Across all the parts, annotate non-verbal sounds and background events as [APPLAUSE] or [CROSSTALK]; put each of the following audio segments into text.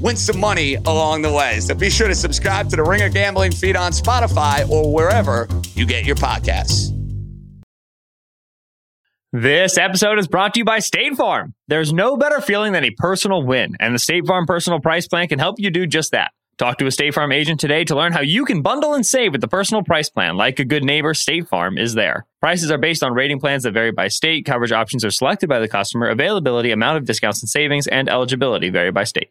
win some money along the way. So be sure to subscribe to the Ringer Gambling feed on Spotify or wherever you get your podcasts. This episode is brought to you by State Farm. There's no better feeling than a personal win, and the State Farm Personal Price Plan can help you do just that. Talk to a State Farm agent today to learn how you can bundle and save with the personal price plan. Like a good neighbor, State Farm is there. Prices are based on rating plans that vary by state. Coverage options are selected by the customer. Availability, amount of discounts and savings, and eligibility vary by state.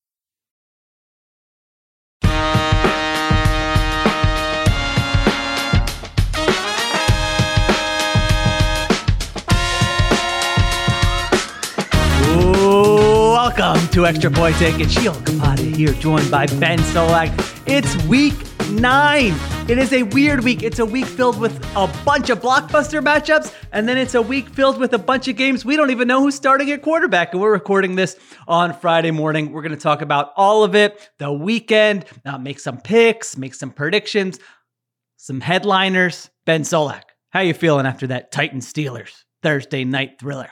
To Extra Point Taken Sheil Kapadia here, joined by Ben Solak. It's week nine. It is a weird week. It's a week filled with a bunch of blockbuster matchups, and then it's a week filled with a bunch of games we don't even know who's starting at quarterback. And we're recording this on Friday morning. We're going to talk about all of it, the weekend, uh, make some picks, make some predictions, some headliners. Ben Solak, how you feeling after that Titan Steelers Thursday night thriller?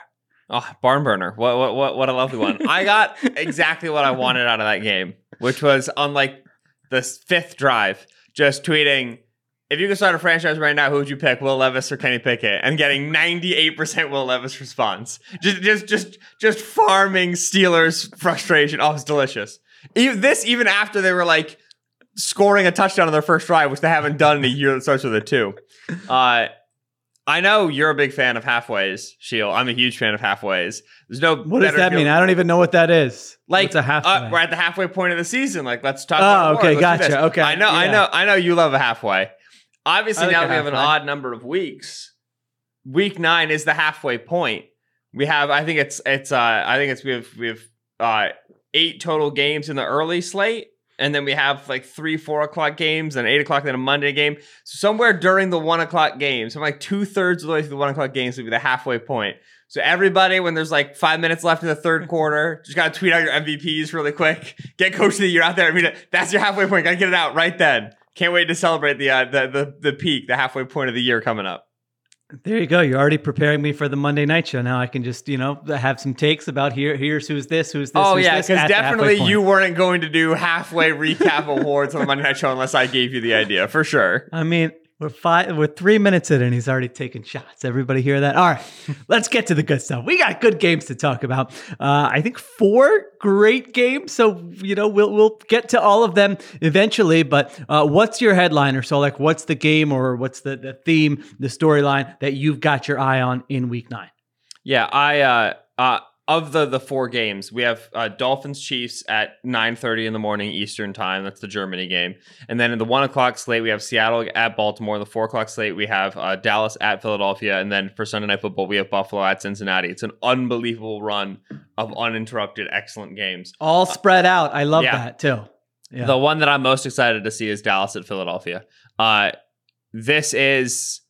Oh, barn burner. What, what, what, what a lovely one. I [LAUGHS] got exactly what I wanted out of that game, which was on like the fifth drive, just tweeting, if you could start a franchise right now, who would you pick, Will Levis or Kenny Pickett? And getting 98% Will Levis response. Just just just just farming Steelers frustration. Oh, it's delicious. Even, this even after they were like scoring a touchdown on their first drive, which they haven't done in a year that starts with a two. Uh, I know you're a big fan of halfways, Sheil. I'm a huge fan of halfways. There's no. What does that mean? I don't even know what that is. Like What's a halfway. Uh, we're at the halfway point of the season. Like let's talk. Oh, okay, awards. Gotcha. Okay, I know, I yeah. know, I know. You love a halfway. Obviously, like now we have an odd number of weeks. Week nine is the halfway point. We have. I think it's. It's. Uh. I think it's. We have. We have. Uh. Eight total games in the early slate. And then we have like three, four o'clock games, and eight o'clock, then a Monday game. So somewhere during the one o'clock games, so like two thirds of the way through the one o'clock games would be the halfway point. So everybody, when there's like five minutes left in the third [LAUGHS] quarter, just gotta tweet out your MVPs really quick. [LAUGHS] Get coach of the year out there. I mean, that's your halfway point. Gotta get it out right then. Can't wait to celebrate the uh, the, the the peak, the halfway point of the year coming up. There you go. You're already preparing me for the Monday night show. Now I can just, you know, have some takes about here. Here's who's this, who's this. oh who's yeah, this because at the halfway definitely you weren't going to do halfway recap awards on the Monday night show unless I gave you the idea for sure. I mean, we're five, we're three minutes in, and he's already taking shots. Everybody hear that? All right, [LAUGHS] let's get to the good stuff. We got good games to talk about. Uh, I think four great games. So you know, we'll we'll get to all of them eventually. But uh, what's your headliner? So like, what's the game or what's the the theme, the storyline that you've got your eye on in week nine? Yeah, I uh uh of the the four games, we have uh, Dolphins Chiefs at nine thirty in the morning Eastern time. That's the Germany game, and then in the one o'clock slate, we have Seattle at Baltimore. The four o'clock slate, we have uh, Dallas at Philadelphia, and then for Sunday Night Football, we have Buffalo at Cincinnati. It's an unbelievable run of uninterrupted, excellent games. All spread out. I love yeah. that too. Yeah. The one that I'm most excited to see is Dallas at Philadelphia. Uh, this is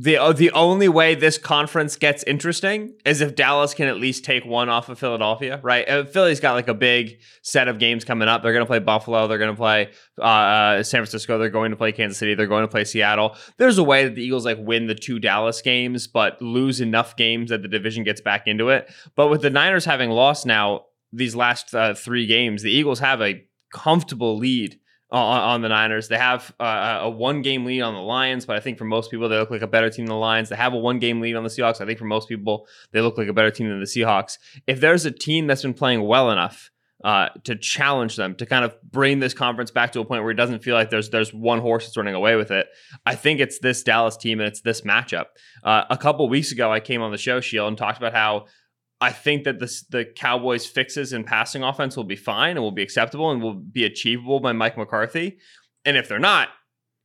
the uh, the only way this conference gets interesting is if Dallas can at least take one off of Philadelphia, right? Uh, Philly's got like a big set of games coming up. They're going to play Buffalo. They're going to play uh, uh, San Francisco. They're going to play Kansas City. They're going to play Seattle. There's a way that the Eagles like win the two Dallas games, but lose enough games that the division gets back into it. But with the Niners having lost now these last uh, three games, the Eagles have a comfortable lead on, on the Niners. They have uh, a one game lead on the Lions, but I think for most people, they look like a better team than the Lions. They have a one game lead on the Seahawks. I think for most people, they look like a better team than the Seahawks. If there's a team that's been playing well enough uh, to challenge them, to kind of bring this conference back to a point where it doesn't feel like there's there's one horse that's running away with it. I think it's this Dallas team and it's this matchup. Uh, a couple weeks ago, I came on the show, Sheil, and talked about how I think that this, the Cowboys' fixes in passing offense will be fine and will be acceptable and will be achievable by Mike McCarthy. And if they're not,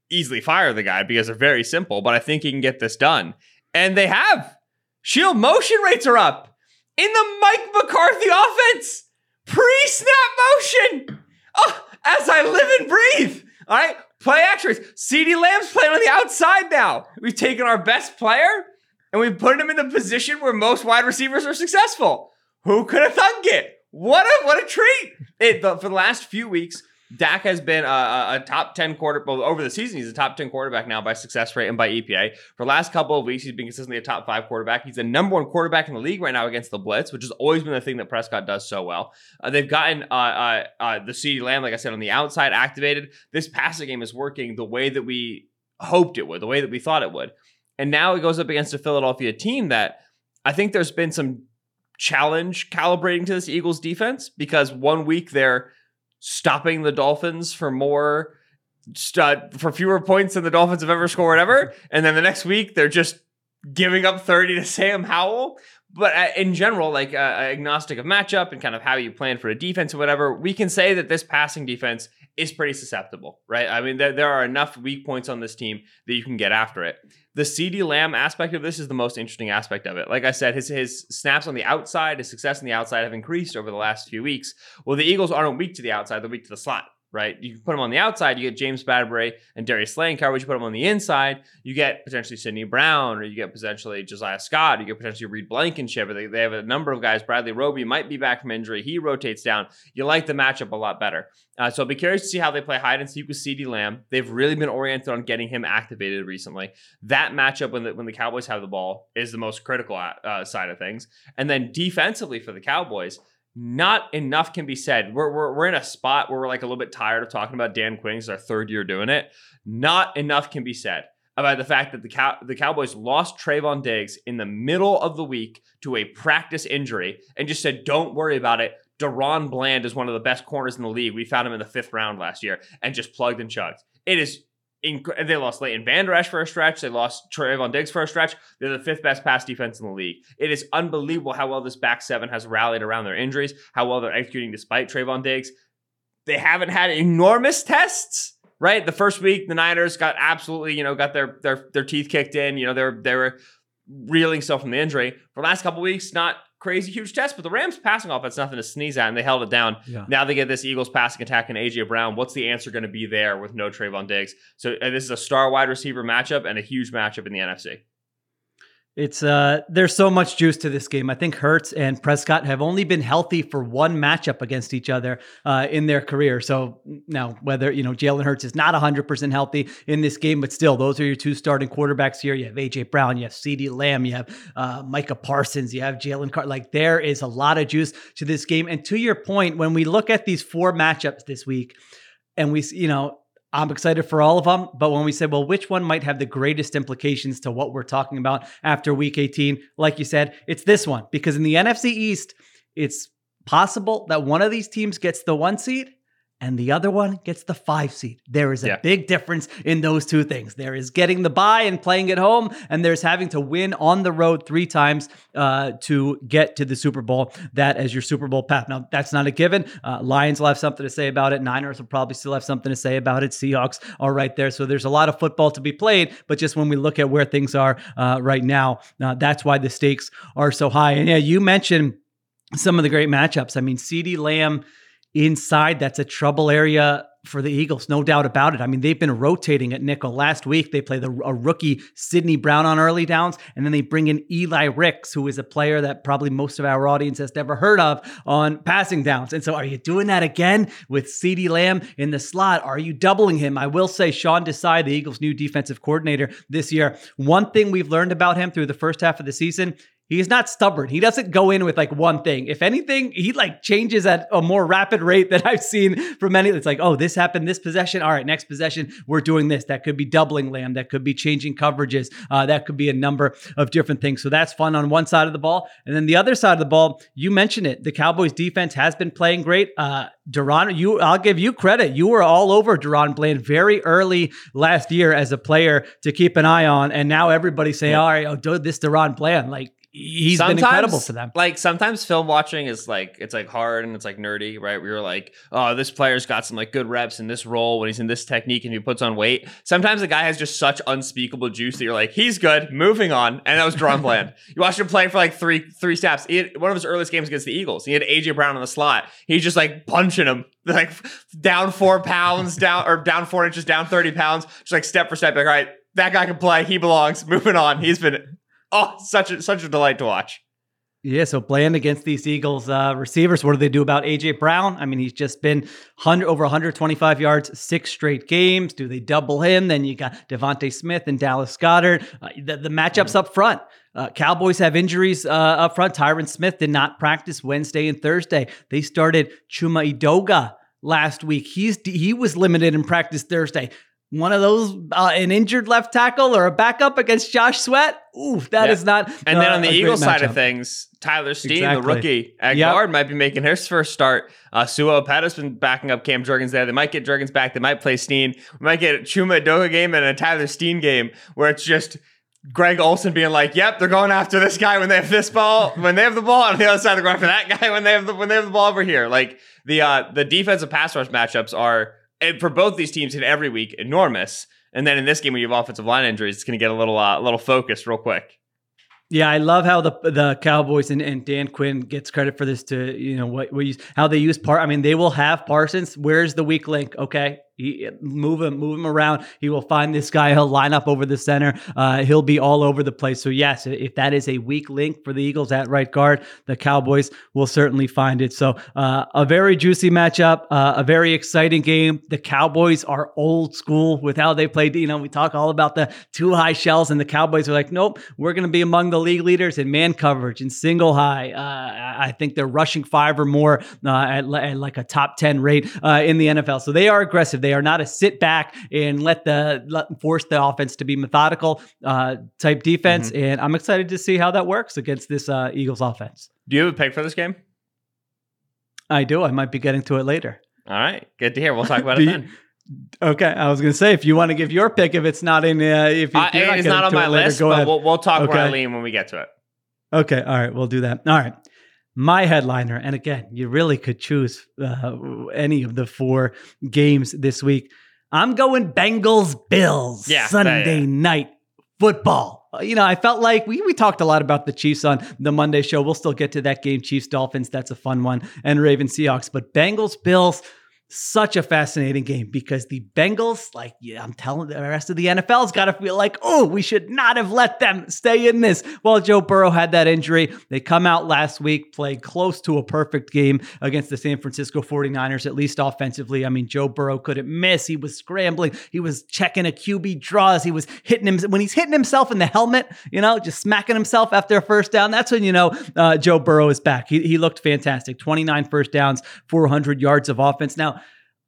easily fire the guy because they're very simple. But I think he can get this done, and they have. Sheil motion rates are up in the Mike McCarthy offense. Pre snap motion. Oh, as I live and breathe. All right. Play actions. CeeDee Lamb's playing on the outside now. We've taken our best player and we've put him in the position where most wide receivers are successful. Who could have thunk it? What a what a treat! It, the, for the last few weeks, Dak has been a, a top 10 quarter well, over the season. He's a top 10 quarterback now by success rate and by EPA. For the last couple of weeks, he's been consistently a top five quarterback. He's the number one quarterback in the league right now against the blitz, which has always been the thing that Prescott does so well. Uh, they've gotten uh, uh, uh the CeeDee Lamb, like I said, on the outside activated. This passing game is working the way that we hoped it would, the way that we thought it would. And now it goes up against a Philadelphia team that I think there's been some challenge calibrating to this Eagles defense because one week they're stopping the Dolphins for more st- for fewer points than the Dolphins have ever scored ever, [LAUGHS] and then the next week they're just giving up 30 to Sam Howell. But uh, in general, like uh, agnostic of matchup and kind of how you plan for a defense or whatever, we can say that this passing defense is pretty susceptible, right? I mean, there, there are enough weak points on this team that you can get after it. The CeeDee Lamb aspect of this is the most interesting aspect of it. Like I said, his his snaps on the outside, his success on the outside have increased over the last few weeks. Well, the Eagles aren't weak to the outside; they're weak to the slot right? You put him on the outside, you get James Bradberry and Darius in coverage. You put him on the inside, you get potentially Sydney Brown, or you get potentially Josiah Scott, you get potentially Reed Blankenship. They, they have a number of guys. Bradley Roby might be back from injury. He rotates down. You like the matchup a lot better. Uh, so I'll be curious to see how they play hide and seek with CeeDee Lamb. They've really been oriented on getting him activated recently. That matchup when the, when the Cowboys have the ball is the most critical uh, side of things. And then defensively for the Cowboys, not enough can be said. We're, we're, we're in a spot where we're like a little bit tired of talking about Dan Quinn. It's our third year doing it. Not enough can be said about the fact that the Cow- the Cowboys lost Trevon Diggs in the middle of the week to a practice injury and just said, "Don't worry about it." DaRon Bland is one of the best corners in the league. We found him in the fifth round last year and just plugged and chugged. It is inc- they lost Leighton Vander Esch for a stretch. They lost Trevon Diggs for a stretch. They're the fifth best pass defense in the league. It is unbelievable how well this back seven has rallied around their injuries, how well they're executing despite Trevon Diggs. They haven't had enormous tests, right? The first week, the Niners got absolutely, you know, got their their their teeth kicked in. You know, they were they were reeling still from the injury. For the last couple weeks, not crazy huge test, but the Rams passing offense nothing to sneeze at, and they held it down. Yeah. Now they get this Eagles passing attack and AJ Brown. What's the answer going to be there with no Trevon Diggs? So uh, this is a star wide receiver matchup and a huge matchup in the NFC. It's uh there's so much juice to this game. I think Hurts and Prescott have only been healthy for one matchup against each other uh, in their career. So now whether you know Jalen Hurts is not 100% healthy in this game, but still those are your two starting quarterbacks here. You have AJ Brown, you have CeeDee Lamb, you have uh, Micah Parsons, you have Jalen Carter. Like there is a lot of juice to this game. And to your point, when we look at these four matchups this week, and we you know I'm excited for all of them. But when we say, well, which one might have the greatest implications to what we're talking about after week 18, like you said, it's this one. Because in the NFC East, it's possible that one of these teams gets the one seed and the other one gets the five seed. There is a yeah. big difference in those two things. There is getting the bye and playing at home, and there's having to win on the road three times uh, to get to the Super Bowl. That as your Super Bowl path. Now, that's not a given. Uh, Lions will have something to say about it. Niners will probably still have something to say about it. Seahawks are right there. So there's a lot of football to be played. But just when we look at where things are uh, right now, uh, that's why the stakes are so high. And yeah, you mentioned some of the great matchups. I mean, CeeDee Lamb inside. That's a trouble area for the Eagles, no doubt about it. I mean, they've been rotating at nickel. Last week, they played a rookie Sydney Brown on early downs, and then they bring in Eli Ricks, who is a player that probably most of our audience has never heard of on passing downs. And so, are you doing that again with CeeDee Lamb in the slot? Are you doubling him? I will say, Sean Desai, the Eagles' new defensive coordinator this year, one thing we've learned about him through the first half of the season He's not stubborn. He doesn't go in with like one thing. If anything, he like changes at a more rapid rate than [LAUGHS] I've seen from many. It's like, oh, this happened this possession. All right, next possession, we're doing this. That could be doubling Lamb. That could be changing coverages. Uh, that could be a number of different things. So that's fun on one side of the ball. And then the other side of the ball, you mentioned it. The Cowboys defense has been playing great. Uh, DaRon, you, I'll give you credit. You were all over DaRon Bland very early last year as a player to keep an eye on, and now everybody's saying, yeah. "All right, oh, dude, this DaRon Bland, like he's sometimes, been incredible for them. Like sometimes film watching is like it's like hard and it's like nerdy, right? We were like, oh, this player's got some like good reps in this role when he's in this technique and he puts on weight. Sometimes the guy has just such unspeakable juice that you're like, he's good, moving on. And that was DaRon Bland. [LAUGHS] you watched him play for like three three steps. He had, one of his earliest games against the Eagles. He had AJ Brown in the slot. He's just like punching him [LAUGHS] like down four pounds, down or down four inches, down 30 pounds, just like step for step. Like, all right, that guy can play. He belongs. Moving on. He's been [LAUGHS] oh, such a such a delight to watch. Yeah, so Bland against these Eagles uh, receivers. What do they do about AJ Brown? I mean, he's just been 100, over 125 yards, six straight games. Do they double him? Then you got DeVonta Smith and Dallas Goedert. Uh, the, the, matchups up front. Uh, Cowboys have injuries uh, up front. Tyron Smith did not practice Wednesday and Thursday. They started Chuma Edoga last week. He's he was limited in practice Thursday one of those uh, an injured left tackle or a backup against Josh Sweat. Ooh, that yeah. is not. And uh, then on the Eagles side of things, Tyler Steen, exactly. the rookie at yep. guard, might be making his first start. Uh, Sua Opeta's been backing up Cam Jurgens there. They might get Jurgens back. They might play Steen. We might get a Chuma Edoga game and a Tyler Steen game where it's just Greg Olsen being like, "Yep, they're going after this guy when they have this ball, when they have the ball, on the other side they're going after that guy when they have the when they have the ball over here." Like the uh, the defensive pass rush matchups are and for both these teams in every week enormous. And then in this game, when you have offensive line injuries, it's going to get a little uh, a little focused real quick. Yeah, I love how the the Cowboys and, and Dan Quinn gets credit for this. To you know what, what how they use part. I mean, they will have Parsons. Where's the weak link? Okay, he, move him, move him around. He will find this guy. He'll line up over the center. Uh, he'll be all over the place. So yes, if that is a weak link for the Eagles at right guard, the Cowboys will certainly find it. So uh, a very juicy matchup, uh, a very exciting game. The Cowboys are old school with how they played. You know, we talk all about the two high shells, and the Cowboys are like, nope, we're going to be among the league leaders in man coverage and single high. Uh, I think they're rushing five or more uh, at, at, like a top ten rate uh, in the NFL. So they are aggressive. They are not a sit back and let the let, force the offense to be methodical uh, type defense. Mm-hmm. And I'm excited to see how that works against this uh, Eagles offense. Do you have a pick for this game? I do. I might be getting to it later. All right, good to hear. We'll talk about [LAUGHS] it then. Okay, I was going to say if you want to give your pick, if it's not in, uh, if you, uh, it's not, on my later, list, but we'll, we'll talk okay. lean when we get to it. Okay, all right, we'll do that. All right my headliner, and again, you really could choose uh, any of the four games this week. I'm going Bengals Bills yeah, Sunday yeah. night football. You know, I felt like we, we talked a lot about the Chiefs on the Monday show. We'll still get to that game, Chiefs Dolphins. That's a fun one, and Raven Seahawks. But Bengals Bills such a fascinating game because the Bengals, like yeah, I'm telling the rest of the NFL's got to feel like, oh, we should not have let them stay in this. Well, Joe Burrow had that injury. They come out last week, played close to a perfect game against the San Francisco 49ers, at least offensively. I mean, Joe Burrow couldn't miss. He was scrambling. He was checking a QB draws. He was hitting him when he's hitting himself in the helmet, you know, just smacking himself after a first down. That's when you know uh, Joe Burrow is back. He, he looked fantastic. 29 first downs, 400 yards of offense. Now,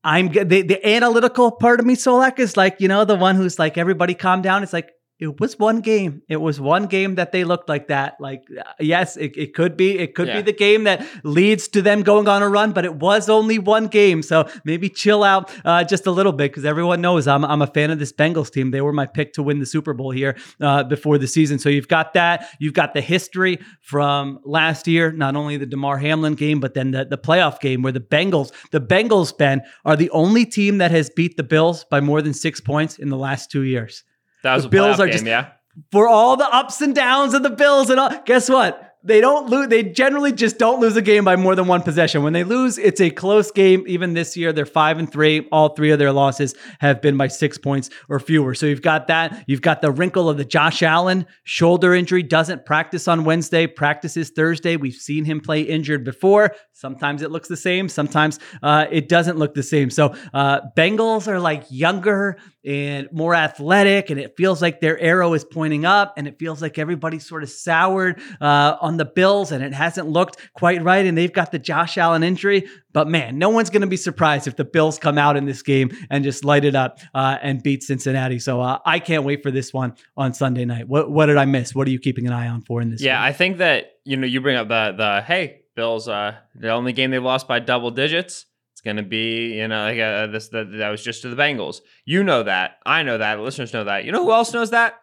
I'm the, the analytical part of me, Solak, is like, you know, the one who's like, everybody calm down. It's like, it was one game. It was one game that they looked like that. Like, yes, it, it could be, it could yeah. be the game that leads to them going on a run, but it was only one game. So maybe chill out uh, just a little bit because everyone knows I'm, I'm a fan of this Bengals team. They were my pick to win the Super Bowl here uh, before the season. So you've got that. You've got the history from last year, not only the Damar Hamlin game, but then the, the playoff game where the Bengals, the Bengals, Ben, are the only team that has beat the Bills by more than six points in the last two years. That was the Bills are game, just yeah. For all the ups and downs of the Bills and all, guess what? they don't lose. They generally just don't lose a game by more than one possession. When they lose, it's a close game. Even this year, they're five and three. All three of their losses have been by six points or fewer. So you've got that. You've got the wrinkle of the Josh Allen shoulder injury. Doesn't practice on Wednesday. Practices Thursday. We've seen him play injured before. Sometimes it looks the same. Sometimes uh, it doesn't look the same. So uh, Bengals are like younger and more athletic, and it feels like their arrow is pointing up, and it feels like everybody's sort of soured uh, on the Bills, and it hasn't looked quite right, and they've got the Josh Allen injury. But man, no one's going to be surprised if the Bills come out in this game and just light it up uh, and beat Cincinnati. So uh, I can't wait for this one on Sunday night. What what did I miss? What are you keeping an eye on for in this? Yeah, game? I think that you know you bring up the the hey Bills uh the only game they've lost by double digits. Going to be you know like uh, this the, that was just to the Bengals. You know that. I know that. Listeners know that. You know who else knows that?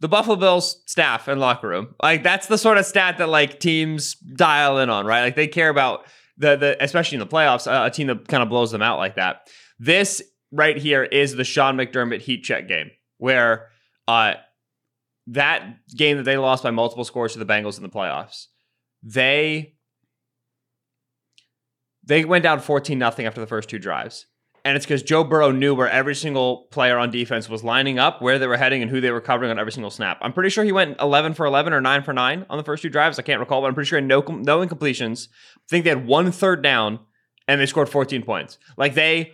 The Buffalo Bills staff and locker room. Like that's the sort of stat that like teams dial in on, right? Like they care about the the especially in the playoffs, uh, a team that kind of blows them out like that. This right here is the Sean McDermott heat check game where uh that game that they lost by multiple scores to the Bengals in the playoffs. They they went down 14 nothing after the first two drives. And it's because Joe Burrow knew where every single player on defense was lining up, where they were heading, and who they were covering on every single snap. I'm pretty sure he went 11 for 11 or 9 for 9 on the first two drives. I can't recall, but I'm pretty sure no, no incompletions. I think they had one third down, and they scored 14 points. Like they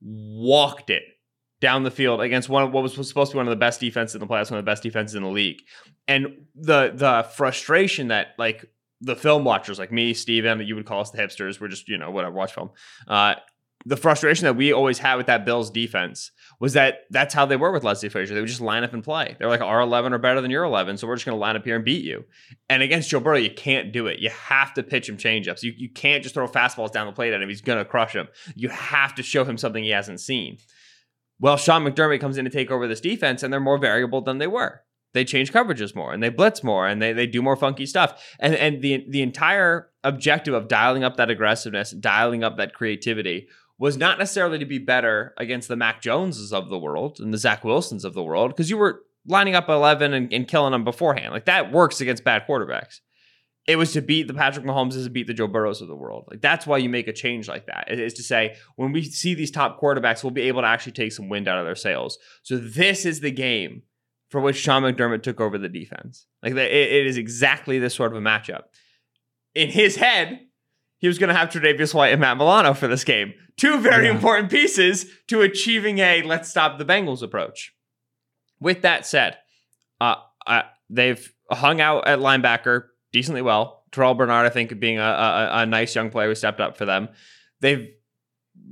walked it down the field against one of what was supposed to be one of the best defenses in the playoffs, one of the best defenses in the league. And the the frustration that like the film watchers like me, Steven, you would call us the hipsters, we're just, you know, whatever, watch film. Uh, the frustration that we always had with that Bills defense was that that's how they were with Leslie Frazier. They would just line up and play. They're like, our 11 are better than your 11, so we're just going to line up here and beat you. And against Joe Burrow, you can't do it. You have to pitch him changeups. You, you can't just throw fastballs down the plate at him. He's going to crush him. You have to show him something he hasn't seen. Well, Sean McDermott comes in to take over this defense, and they're more variable than they were they change coverages more and they blitz more and they, they do more funky stuff. And and the the entire objective of dialing up that aggressiveness, dialing up that creativity was not necessarily to be better against the Mac Joneses of the world and the Zach Wilsons of the world, because you were lining up 11 and, and, killing them beforehand. Like that works against bad quarterbacks. It was to beat the Patrick Mahomes to beat the Joe Burrows of the world. Like that's why you make a change like that. Is to say when we see these top quarterbacks, we'll be able to actually take some wind out of their sails. So this is the game for which Sean McDermott took over the defense. Like it, it is exactly this sort of a matchup. In his head, he was going to have Tre'Davious White and Matt Milano for this game. Two very yeah. important pieces to achieving a let's stop the Bengals approach. With that said, uh, uh, they've hung out at linebacker decently well. Terrel Bernard, I think, being a, a, a nice young player who stepped up for them. They've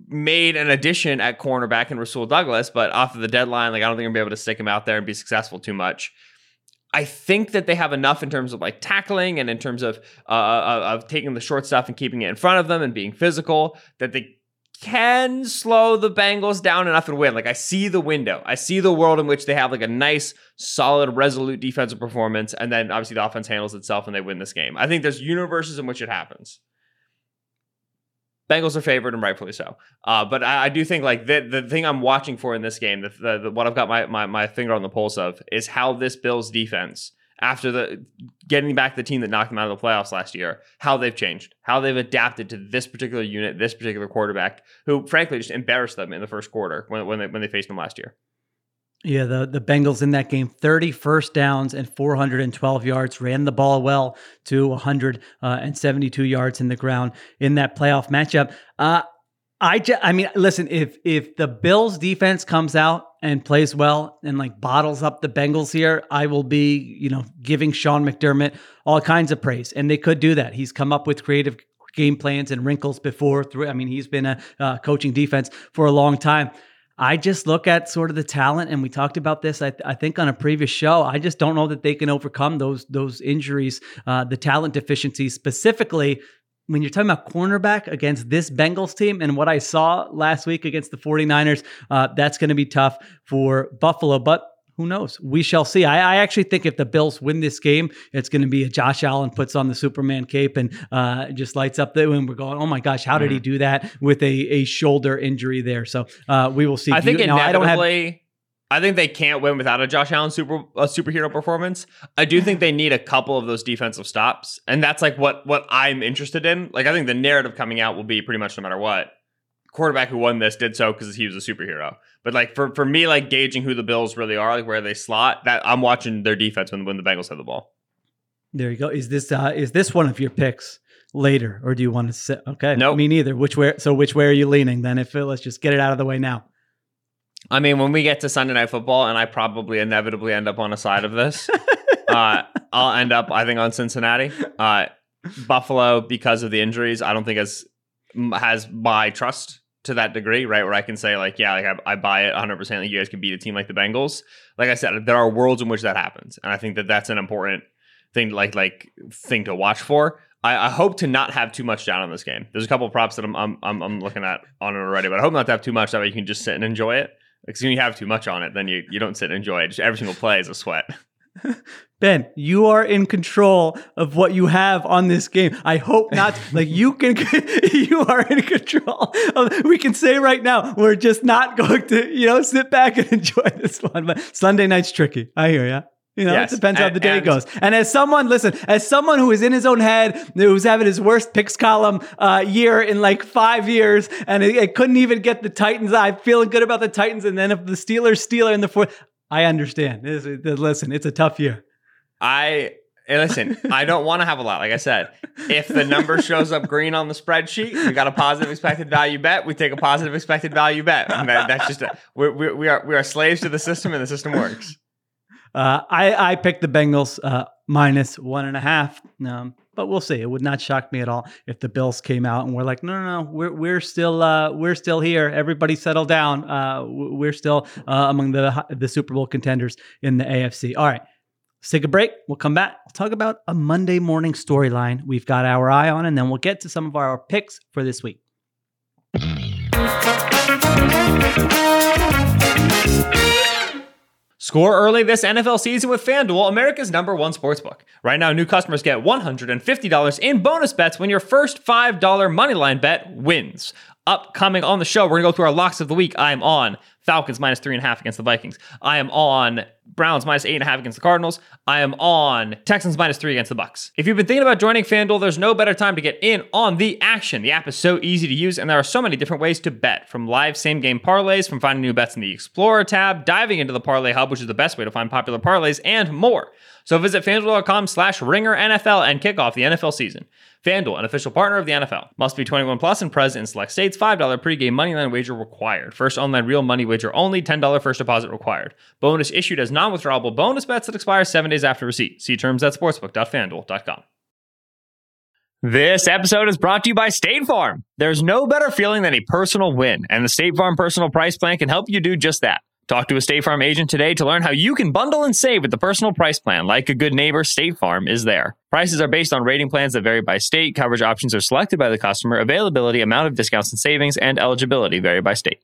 made an addition at cornerback in Rasul Douglas, but off of the deadline, like I don't think I'm be able to stick him out there and be successful too much. I think that they have enough in terms of like tackling and in terms of uh, uh, of taking the short stuff and keeping it in front of them and being physical that they can slow the Bengals down enough and win. Like I see the window. I see the world in which they have like a nice, solid, resolute defensive performance, and then obviously the offense handles itself and they win this game. I think there's universes in which it happens. Bengals are favored and rightfully so. Uh, but I, I, do think like the the thing I'm watching for in this game, the, the, the, what I've got my, my my finger on the pulse of, is how this Bills defense, after the getting back the team that knocked them out of the playoffs last year, how they've changed, how they've adapted to this particular unit, this particular quarterback, who frankly just embarrassed them in the first quarter when when they when they faced them last year. Yeah, the, the Bengals in that game, 30 first downs and 412 yards, ran the ball well to 172 uh, yards in the ground in that playoff matchup. Uh, I just, I mean, listen, if if the Bills defense comes out and plays well and like bottles up the Bengals here, I will be, you know, giving Sean McDermott all kinds of praise. And they could do that. He's come up with creative game plans and wrinkles before. Through, I mean, he's been a uh, coaching defense for a long time. I just look at sort of the talent, and we talked about this, I, I, think, on a previous show. I just don't know that they can overcome those those injuries, uh, the talent deficiencies, specifically when you're talking about cornerback against this Bengals team and what I saw last week against the 49ers. Uh, that's going to be tough for Buffalo, but who knows? We shall see. I, I, actually think if the Bills win this game, it's going to be a Josh Allen puts on the Superman cape and uh, just lights up the. And we're going, oh my gosh, how did he do that with a, a shoulder injury there? So uh, we will see. I think you, inevitably. I don't have, I think they can't win without a Josh Allen super a superhero performance. I do think they need a couple of those defensive stops, and that's like what what I'm interested in. Like I think the narrative coming out will be pretty much no matter what quarterback who won this did so because he was a superhero. But like for for me, like gauging who the Bills really are, like where they slot, that I'm watching their defense when when the Bengals have the ball. There you go. Is this uh is this one of your picks later, or do you want to sit? Okay, no, nope. me neither. Which way? So which way are you leaning then? If it let's just get it out of the way now. I mean, when we get to Sunday Night Football, and I probably inevitably end up on a side of this, uh, [LAUGHS] I'll end up, I think, on Cincinnati. Uh, Buffalo, because of the injuries, I don't think has has my trust to that degree, right? Where I can say, like, yeah, like I, I buy it 100. percent Like you guys can beat a team like the Bengals. Like I said, there are worlds in which that happens, and I think that that's an important thing, like like thing to watch for. I, I hope to not have too much down on this game. There's a couple props that I'm, I'm I'm I'm looking at on it already, but I hope not to have too much. That way you can just sit and enjoy it. Because when you have too much on it, then you you don't sit and enjoy it. Just every single play is a sweat. [LAUGHS] [LAUGHS] Ben, you are in control of what you have on this game. I hope not. [LAUGHS] like you can, [LAUGHS] you are in control. Of, we can say right now, we're just not going to, you know, sit back and enjoy this one. But Sunday night's tricky. I hear ya. You know, Yes, it depends how the day and- goes. And as someone, listen, as someone who is in his own head, who's having his worst picks column uh, year in like five years, and it, it couldn't even get the Titans. I'm feeling good about the Titans, and then if the Steelers steal in the fourth, I understand. This listen, it's a tough year. I listen. I don't want to have a lot. Like I said, if the number shows up green on the spreadsheet, we got a positive expected value bet. We take a positive expected value bet. That- that's just a, we're, we're, we are we are slaves to the system, and the system works. Uh, I I picked the Bengals uh, minus one and a half. Um, but we'll see. It would not shock me at all if the Bills came out and we're like, no, no, no, we're we're still uh, we're still here. Everybody settle down. Uh, we're still uh, among the the Super Bowl contenders in the AFC. All right. Let's take a break. We'll come back. We'll talk about a Monday morning storyline we've got our eye on, and then we'll get to some of our picks for this week. Score early this NFL season with FanDuel, America's number one sportsbook. Right now, new customers get $150 in bonus bets when your first $5 moneyline bet wins. Upcoming on the show, we're going to go through our locks of the week. I am on Falcons minus three and a half against the Vikings. I am on Browns minus eight and a half against the Cardinals. I am on Texans minus three against the Bucs. If you've been thinking about joining FanDuel, there's no better time to get in on the action. The app is so easy to use, and there are so many different ways to bet. From live same game parlays, from finding new bets in the Explorer tab, diving into the Parlay Hub, which is the best way to find popular parlays, and more. So visit FanDuel.com slash ringer NFL and kick off the NFL season. FanDuel, an official partner of the NFL. Must be 21 plus and present in select states. $5 pregame moneyline wager required. First online real money wager only. $10 first deposit required. Bonus issued as non-withdrawable bonus bets that expire seven days after receipt. See terms at sportsbook.fanduel.com. This episode is brought to you by State Farm. There's no better feeling than a personal win, and the State Farm Personal Price Plan can help you do just that. Talk to a State Farm agent today to learn how you can bundle and save with the personal price plan. Like a good neighbor, State Farm is there. Prices are based on rating plans that vary by state. Coverage options are selected by the customer. Availability, amount of discounts and savings, and eligibility vary by state.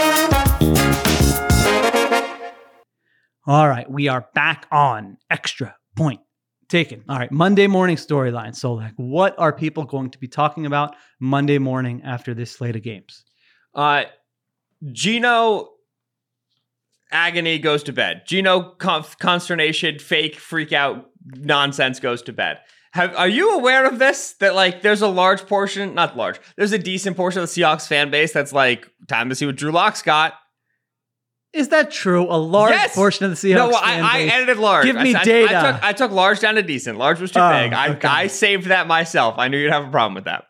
All right, we are back on extra point taken. All right, Monday morning storyline. So, like, what are people going to be talking about Monday morning after this slate of games? Uh, Geno agony goes to bed. Geno conf- consternation, fake freak out nonsense goes to bed. Have, are you aware of this? That like there's a large portion, not large, there's a decent portion of the Seahawks fan base that's like time to see what Drew Lock's got. Is that true? A large Yes! portion of the Seahawks no, I, I edited large. Give me I- data. I, took, I took large down to decent. Large was too Oh, big. I, okay. I saved that myself. I knew you'd have a problem with that.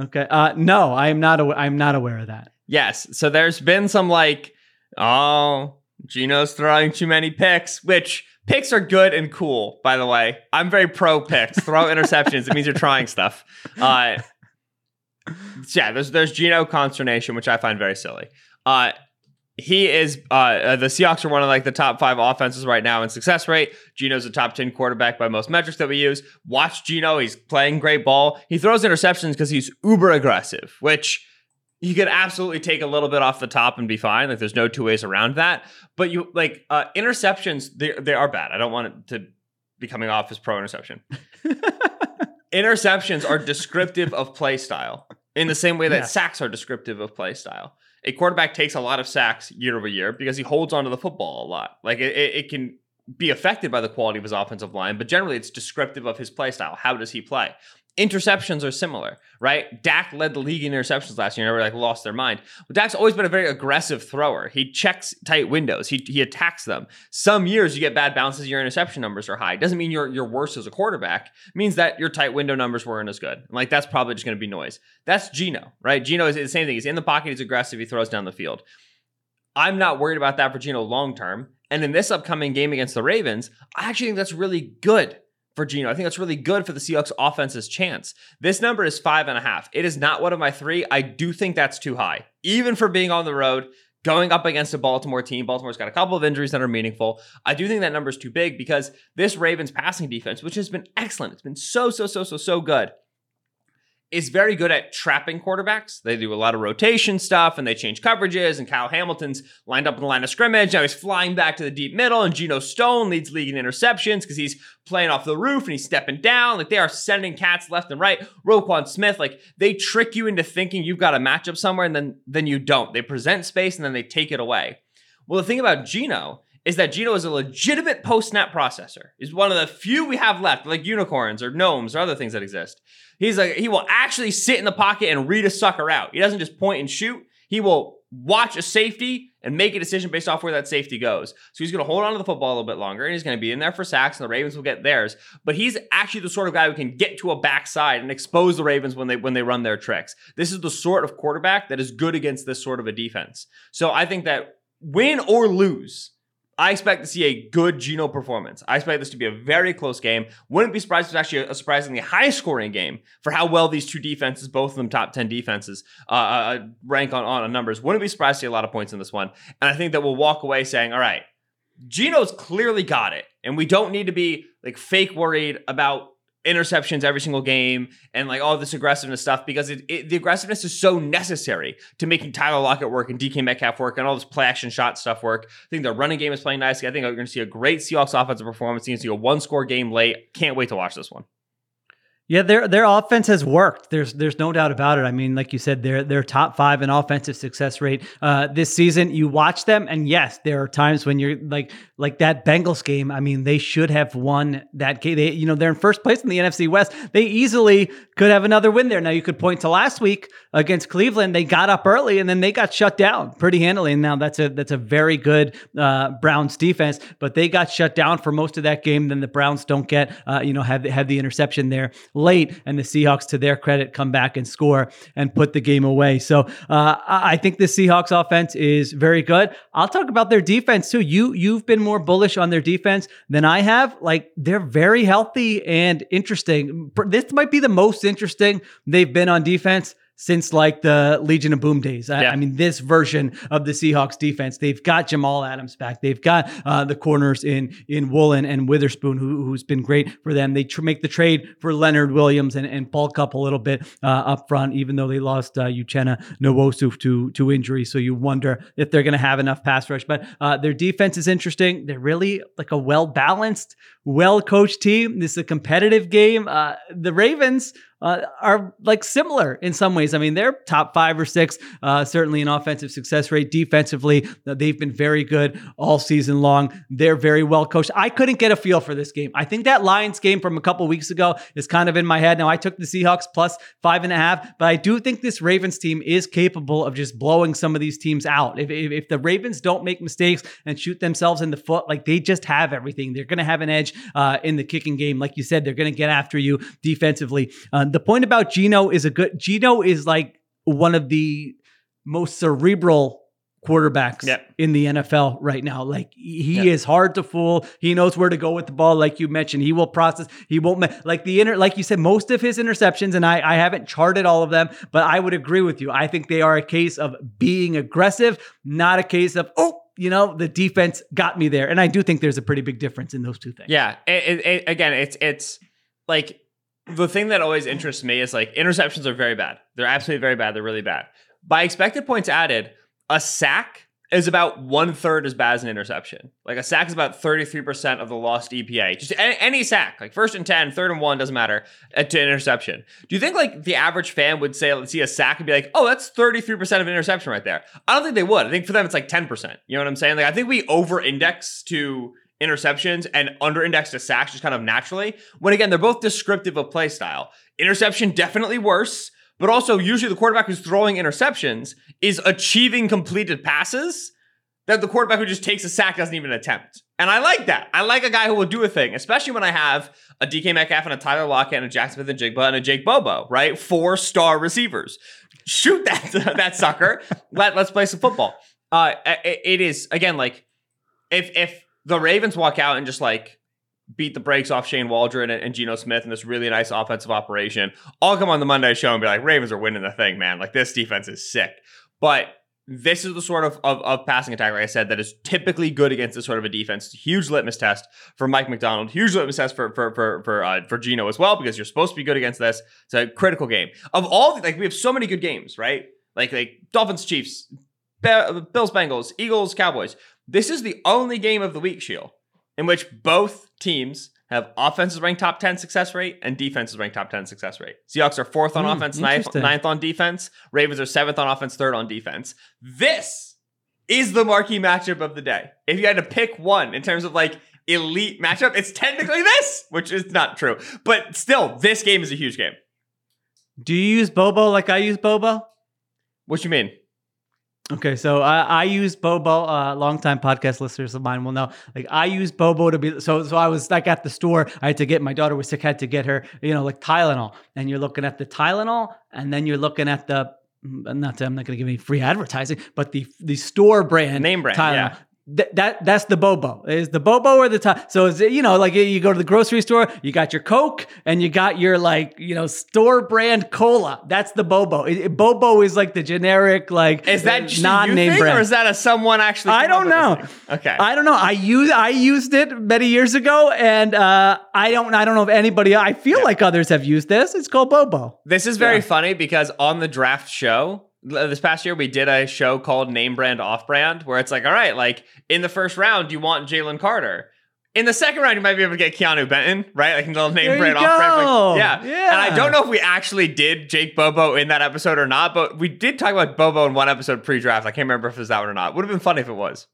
Okay. Uh, no, I am not. Aw- I'm not aware of that. Yes. So there's been some like, oh, Geno's throwing too many picks, which picks are good and cool, by the way. I'm very pro picks. Throw [LAUGHS] interceptions. It means you're trying stuff. Uh, [LAUGHS] yeah, there's there's Geno consternation, which I find very silly. Uh, he is uh, uh, the Seahawks are one of like the top five offenses right now in success rate. Geno's a top ten quarterback by most metrics that we use. Watch Geno; he's playing great ball. He throws interceptions because he's uber aggressive, which you could absolutely take a little bit off the top and be fine. Like there's no two ways around that. But you like uh, interceptions, they they are bad. I don't want it to be coming off as pro interception. [LAUGHS] interceptions are descriptive of play style in the same way that Yeah. sacks are descriptive of play style. A quarterback takes a lot of sacks year over year because he holds onto the football a lot. Like it, it, can be affected by the quality of his offensive line, but generally it's descriptive of his play style. How does he play? Interceptions are similar, right? Dak led the league in interceptions last year. Never like lost their mind. But Dak's always been a very aggressive thrower. He checks tight windows. He he attacks them. Some years you get bad bounces. Your interception numbers are high. Doesn't mean you're you're worse as a quarterback. It means that your tight window numbers weren't as good. Like that's probably just going to be noise. That's Geno, right? Geno is the same thing. He's in the pocket. He's aggressive. He throws down the field. I'm not worried about that for Geno long term. And in this upcoming game against the Ravens, I actually think that's really good for Geno. I think that's really good for the Seahawks offense's chance. This number is five and a half. It is not one of my three. I do think that's too high, even for being on the road, going up against a Baltimore team. Baltimore's got a couple of injuries that are meaningful. I do think that number is too big because this Ravens passing defense, which has been excellent, it's been so, so, so, so, so good is very good at trapping quarterbacks. They do a lot of rotation stuff and they change coverages. And Kyle Hamilton's lined up in the line of scrimmage. Now he's flying back to the deep middle. And Geno Stone leads league in interceptions because he's playing off the roof and he's stepping down. Like they are sending cats left and right. Roquan Smith, like they trick you into thinking you've got a matchup somewhere and then, then you don't. They present space and then they take it away. Well, the thing about Geno is that Geno is a legitimate post snap processor. He's one of the few we have left, like unicorns or gnomes or other things that exist. He's like, he will actually sit in the pocket and read a sucker out. He doesn't just point and shoot. He will watch a safety and make a decision based off where that safety goes. So he's going to hold on to the football a little bit longer and he's going to be in there for sacks and the Ravens will get theirs. But he's actually the sort of guy who can get to a backside and expose the Ravens when they when they run their tricks. This is the sort of quarterback that is good against this sort of a defense. So I think that win or lose, I expect to see a good Geno performance. I expect this to be a very close game. Wouldn't be surprised if it's actually a surprisingly high scoring game for how well these two defenses, both of them top 10 defenses, uh, uh, rank on, on numbers. Wouldn't be surprised to see a lot of points in this one. And I think that we'll walk away saying, all right, Geno's clearly got it. And we don't need to be like fake worried about interceptions every single game and like all this aggressiveness stuff because it, it, the aggressiveness is so necessary to making Tyler Lockett work and DK Metcalf work and all this play action shot stuff work. I think the running game is playing nicely. I think we're going to see a great Seahawks offensive performance. You're going to see a one score game late. Can't wait to watch this one. Yeah, their their offense has worked. There's there's no doubt about it. I mean, like you said, they're they're top five in offensive success rate uh, this season. You watch them, and yes, there are times when you're like like that Bengals game. I mean, they should have won that game. They you know they're in first place in the NFC West. They easily could have another win there. Now you could point to last week against Cleveland. They got up early and then they got shut down pretty handily. And now that's a that's a very good uh, Browns defense, but they got shut down for most of that game. Then the Browns don't get uh, you know have have the interception there late, and the Seahawks, to their credit, come back and score and put the game away. So uh, I think the Seahawks offense is very good. I'll talk about their defense too. You you've been more bullish on their defense than I have. Like they're very healthy and interesting. This might be the most interesting they've been on defense since like the Legion of Boom days. I, Yeah. I mean, this version of the Seahawks defense, they've got Jamal Adams back. They've got uh, the corners in in Woolen and Witherspoon, who, who's been great for them. They tr- make the trade for Leonard Williams and, and bulk up a little bit uh, up front, even though they lost uh, Uchenna Nwosu to to injury. So you wonder if they're going to have enough pass rush. But uh, their defense is interesting. They're really like a well balanced, well coached team. This is a competitive game. Uh, the Ravens uh, are like similar in some ways. I mean, they're top five or six, uh, certainly in offensive success rate. Defensively, uh, they've been very good all season long. They're very well coached. I couldn't get a feel for this game. I think that Lions game from a couple weeks ago is kind of in my head. Now, I took the Seahawks plus five and a half, but I do think this Ravens team is capable of just blowing some of these teams out. If, if, if the Ravens don't make mistakes and shoot themselves in the foot, like they just have everything. They're going to have an edge uh, in the kicking game. Like you said, they're going to get after you defensively. Uh, the point about Geno is a good. Geno is like one of the most cerebral quarterbacks Yep. in the NFL right now. Like he Yep. is hard to fool. He knows where to go with the ball. Like you mentioned, he will process. He won't ma- like the inter. Like you said, most of his interceptions, and I I haven't charted all of them, but I would agree with you. I think they are a case of being aggressive, not a case of oh. You know, the defense got me there. And I do think there's a pretty big difference in those two things. Yeah. It, it, it- again, it's it's like the thing that always interests me is like interceptions are very bad. They're absolutely very bad. They're really bad. by expected points added, a sack is about one third as bad as an interception. Like a sack is about 33% of the lost EPA. Just any, any, sack, like first and 10, third and one, doesn't matter, uh, to an interception. Do you think like the average fan would say, let's see a sack and be like, oh, that's 33% of an interception right there? I don't think they would. I think for them it's like 10%. You know what I'm saying? Like I think we over index to interceptions and under index to sacks just kind of naturally. When again, they're both descriptive of play style. Interception definitely worse but also usually the quarterback who's throwing interceptions is achieving completed passes that the quarterback who just takes a sack doesn't even attempt. And I like that. I like a guy who will do a thing, especially when I have a DK Metcalf and a Tyler Lockett and a Jaxon Smith-Njigba and a Jake Bobo, right? Four star receivers. Shoot that [LAUGHS] that sucker. Let, let's play some football. Uh, it, it is again like if if the Ravens walk out and just like beat the brakes off Shane Waldron and, and Geno Smith in this really nice offensive operation. I'll come on the Monday show and be like, Ravens are winning the thing, man. Like this defense is sick. But this is the sort of, of, of, passing attack, like I said, that is typically good against this sort of a defense. Huge litmus test for Mike Macdonald. Huge litmus test for for for for, uh, for Geno as well, because you're supposed to be good against this. It's a critical game. Of all, like we have so many good games, right? Like like Dolphins, Chiefs, Bills, Bengals, Eagles, Cowboys. This is the only game of the week, Sheil, in which both teams have offenses ranked top 10 success rate and defenses ranked top 10 success rate. Seahawks are fourth on mm, offense, ninth, ninth on defense. Ravens are seventh on offense, third on defense. This is the marquee matchup of the day. If you had to pick one in terms of like elite matchup, it's technically this, which is not true. But still, this game is a huge game. Do you use Bobo like I use Bobo? What you mean? Okay, so I, I use Bobo. Uh, longtime podcast listeners of mine will know. Like I use Bobo to be so. So I was like at the store. I had to get my daughter was sick. had to get her, you know, like Tylenol. And you're looking at the Tylenol, and then you're looking at the mm, not. To, I'm not going to give any free advertising, but the the store brand name brand Tylenol. Yeah. Th- that that's the bobo. Is the bobo or the top? So is it, you know like you go to the grocery store you got your coke and you got your like you know store brand cola. That's the bobo. It, it, bobo is like the generic like is that non name brand or is that a someone actually i don't know. okay. I don't know. I use i used it many years ago and uh i don't i don't know if anybody i feel yeah. like others have used this. It's called bobo. This is very yeah. funny because on the draft show this past year we did a show called name brand off brand where it's like all right like in the first round you want jalen carter. In the second round you might be able to get keeanu benton right? Like a little name there brand off brand like, yeah yeah. And i don't know if we actually did jake bobo in that episode or not but we did talk about bobo in one episode pre-draft. I can't remember if it was that one or not. Would have been funny if it was.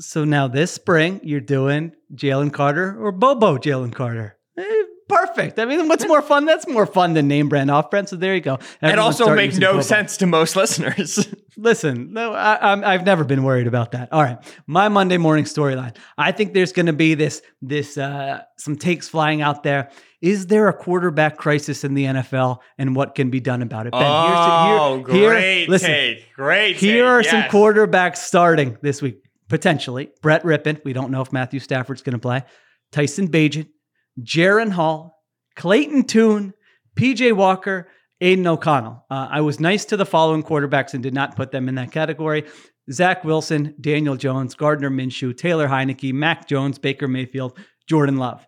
So now this spring you're doing jalen carter or bobo jalen carter? Eh, perfect. I mean, what's more fun? That's more fun than name brand off brand. So there you go. Everyone it also makes no sense to most listeners. [LAUGHS] Listen, no, I, have never been worried about that. All right, my Monday morning storyline. I think there's going to be this this uh, some takes flying out there. Is there a quarterback crisis in the NFL, and what can be done about it? Ben, oh, here, great here, listen, take, great. Here are yes. some quarterbacks starting this week potentially. Brett Rypien. We don't know if Matthew Stafford's going to play. Tyson Bagent, Jaren Hall, Clayton Tune, PJ Walker, Aidan O'Connell. Uh, I was nice to the following quarterbacks and did not put them in that category. Zach Wilson, Daniel Jones, Gardner Minshew, Taylor Heinicke, Mac Jones, Baker Mayfield, Jordan Love.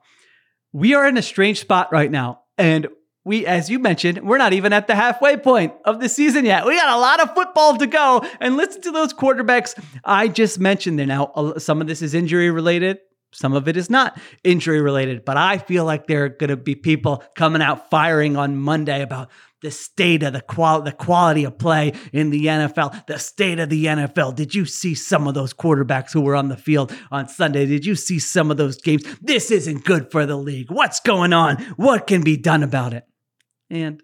We are in a strange spot right now. And we, as you mentioned, we're not even at the halfway point of the season yet. We got a lot of football to go. And listen to those quarterbacks I just mentioned there. Now, some of this is injury related. Some of it is not injury related, but I feel like there are going to be people coming out firing on Monday about the state of the qual the quality of play in the NFL, the state of the NFL. Did you see some of those quarterbacks who were on the field on Sunday? Did you see some of those games? This isn't good for the league. What's going on? What can be done about it? And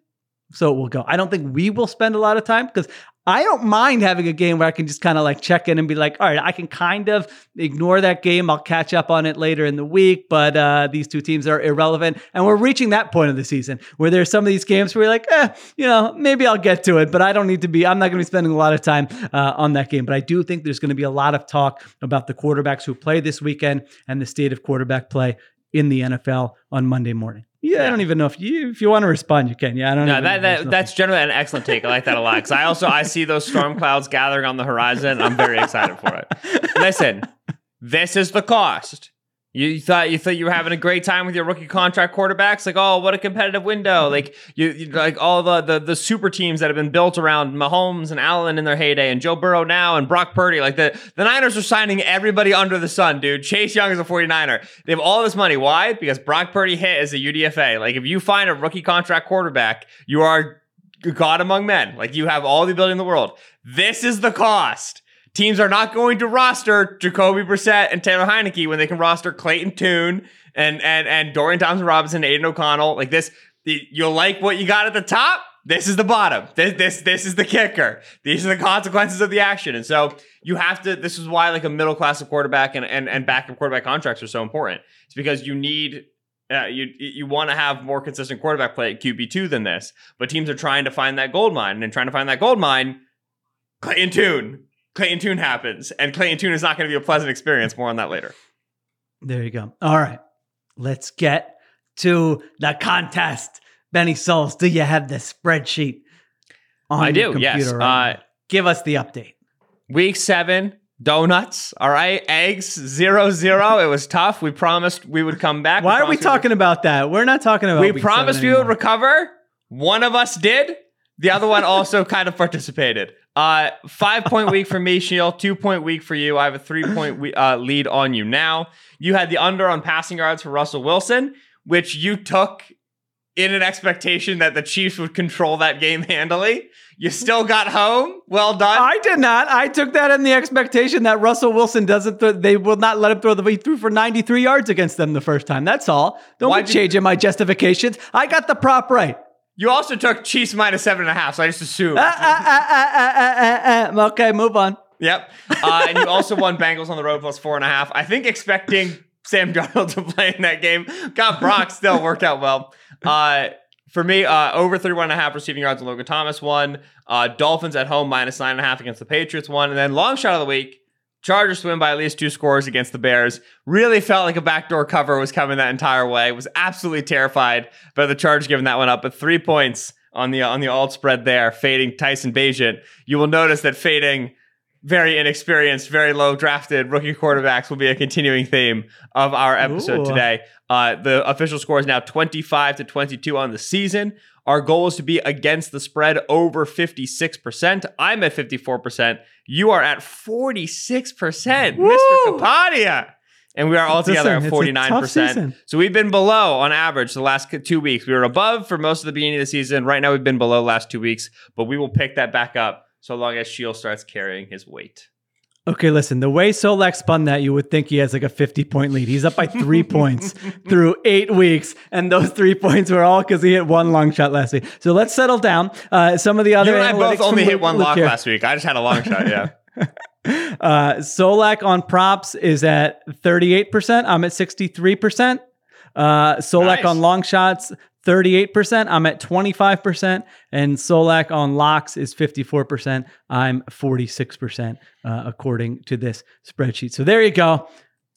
so it will go. I don't think we will spend a lot of time because I don't mind having a game where I can just kind of like check in and be like, all right, I can kind of ignore that game. I'll catch up on it later in the week, but uh, these two teams are irrelevant. And we're reaching that point of the season where there's some of these games where you're like, eh, you know, maybe I'll get to it, but I don't need to be, I'm not going to be spending a lot of time uh, on that game. But I do think there's going to be a lot of talk about the quarterbacks who play this weekend and the state of quarterback play in the NFL on Monday morning. Yeah, yeah, I don't even know if you if you want to respond, you can. Yeah, I don't. No, that, that that's generally an excellent take. I like that a lot because I also I see those storm clouds gathering on the horizon. I'm very excited for it. Listen, this is the cost You thought you thought you were having a great time with your rookie contract quarterbacks, like oh, what a competitive window! Mm-hmm. Like you, you like all the, the the super teams that have been built around Mahomes and Allen in their heyday, and Joe Burrow now, and Brock Purdy. Like the the Niners are signing everybody under the sun, dude. Chase Young is a 49er. They have all this money. Why? Because Brock Purdy hit as a UDFA. Like if you find a rookie contract quarterback, you are God among men. Like you have all the ability in the world. This is the cost. Teams are not going to roster Jacoby Brissett and Taylor Heinicke when they can roster Clayton Tune and and and Dorian Thompson Robinson, Aidan O'Connell. Like this, you'll like what you got at the top. This is the bottom. This this this is the kicker. These are the consequences of the action. And so you have to. This is why like a middle class of quarterback and and and backup quarterback contracts are so important. It's because you need uh, you you want to have more consistent quarterback play at QB two than this, but teams are trying to find that gold mine and trying to find that gold mine. Clayton Tune, Clayton Tune happens, and Clayton Tune is not going to be a pleasant experience. More on that later. There you go. All right, let's get to the contest. Benny Souls, do you have the spreadsheet? On I do. Yes. Right uh, Give us the update. Week seven, donuts. All right, eggs zero zero. It was tough. We promised we would come back. Why we are we talking about that? We're not talking about. We promised we would recover. One of us did. The other one also [LAUGHS] kind of participated. Uh, five point week for me, Sheil. Two point week for you. I have a three point we- uh, lead on you now. You had the under on passing yards for Russell Wilson, which you took in an expectation that the Chiefs would control that game handily. You still got home. Well done. I did not. I took that in the expectation that Russell Wilson doesn't. Th- they will not let him throw the. He threw for 93 yards against them the first time. That's all. Don't Why'd be changing you- my justifications. I got the prop right. You also took Chiefs minus seven and a half, so I just assumed. Uh, uh, uh, okay, move on. Yep. Uh, and you also won Bengals on the road plus four and a half. I think expecting Sam [LAUGHS] Darnold to play in that game got Brock still worked out well. Uh, for me, uh, over 31 and a half receiving yards on Logan Thomas won. Dolphins at home minus nine and a half against the Patriots won. And then long shot of the week, Chargers win by at least two scores against the Bears. Really felt like a backdoor cover was coming that entire way. Was absolutely terrified by the Chargers giving that one up. But three points on the on the alt spread there, fading Tyson Bagent. You will notice that fading very inexperienced, very low drafted rookie quarterbacks will be a continuing theme of our episode Ooh. today. Uh, the official score is now 25 to 22 on the season. Our goal is to be against the spread over 56%. I'm at 54%. You are at 46%, Woo! Mr. Kapadia. And we are all together at 49%. So we've been below on average the last two weeks. We were above for most of the beginning of the season. Right now, we've been below last two weeks, but we will pick that back up so long as Sheil starts carrying his weight. Okay, listen, the way Solak spun that, you would think he has like a 50 point lead. He's up by three [LAUGHS] points through eight weeks. And those three points were all because he hit one long shot last week. So let's settle down. Uh, some of the other. You and I both only hit one lock last week. I just had a long shot, yeah. [LAUGHS] uh, Solak on props is at 38%. I'm at 63%. Uh, Solak nice. on long shots, 38%. I'm at 25%. And Solak on locks is 54%. I'm 46%, uh, according to this spreadsheet. So there you go.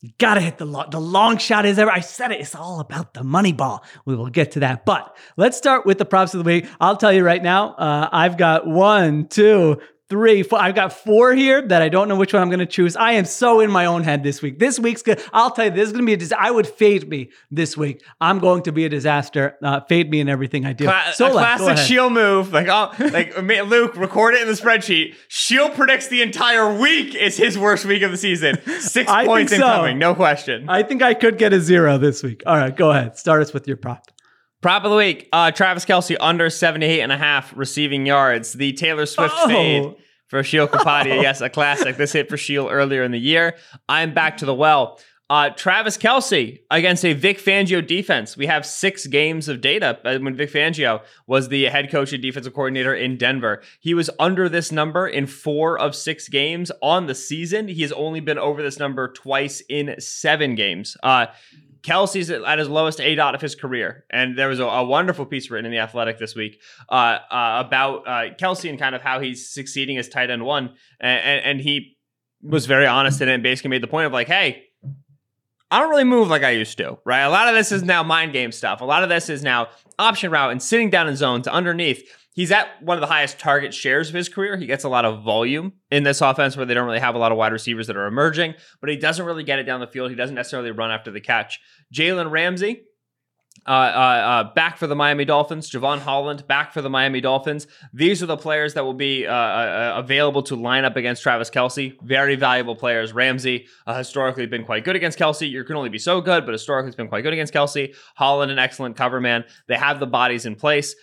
You gotta hit the long, the long shot is ever. I said it. It's all about the money ball. We will get to that, but let's start with the props of the week. I'll tell you right now. Uh, I've got one, two, three, four. I've got four here that I don't know which one I'm going to choose. I am so in my own head this week. This week's good. I'll tell you, this is going to be a disaster. I would fade me this week. I'm going to be a disaster. Uh, fade me in everything I do. Cla- so a classic Sheil move. Like, oh, like [LAUGHS] Luke, record it in the spreadsheet. Sheil predicts the entire week is his worst week of the season. Six I points incoming, so. no question. I think I could get a zero this week. All right, go ahead. Start us with your prop. Prop of the week, uh, Travis Kelce under 78 and a half receiving yards. The Taylor Swift oh. fade for Sheil Kapadia. [LAUGHS] yes, a classic. This hit for Sheil earlier in the year. I'm back to the well. Uh, Travis Kelce against a Vic Fangio defense. We have six games of data uh, when Vic Fangio was the head coach and defensive coordinator in Denver. He was under this number in four of six games on the season. He has only been over this number twice in seven games. Uh, Kelce's at his lowest aDOT of his career. And there was a, a, wonderful piece written in The Athletic this week uh, uh, about uh, Kelce and kind of how he's succeeding as tight end one. And, and, and, he was very honest in it and basically made the point of like, hey, I don't really move like I used to, right? A lot of this is now mind game stuff. A lot of this is now option route and sitting down in zones underneath. He's at one of the highest target shares of his career. He gets a lot of volume in this offense where they don't really have a lot of wide receivers that are emerging, but he doesn't really get it down the field. He doesn't necessarily run after the catch. Jalen Ramsey, uh, uh, uh, back for the Miami Dolphins. Jevon Holland back for the Miami Dolphins. These are the players that will be uh, uh, uh available to line up against Travis Kelce. Very valuable players. Ramsey historically been quite good against Kelce. You can only be so good, but historically it's been quite good against Kelce. Holland, an excellent cover man. They have the bodies in place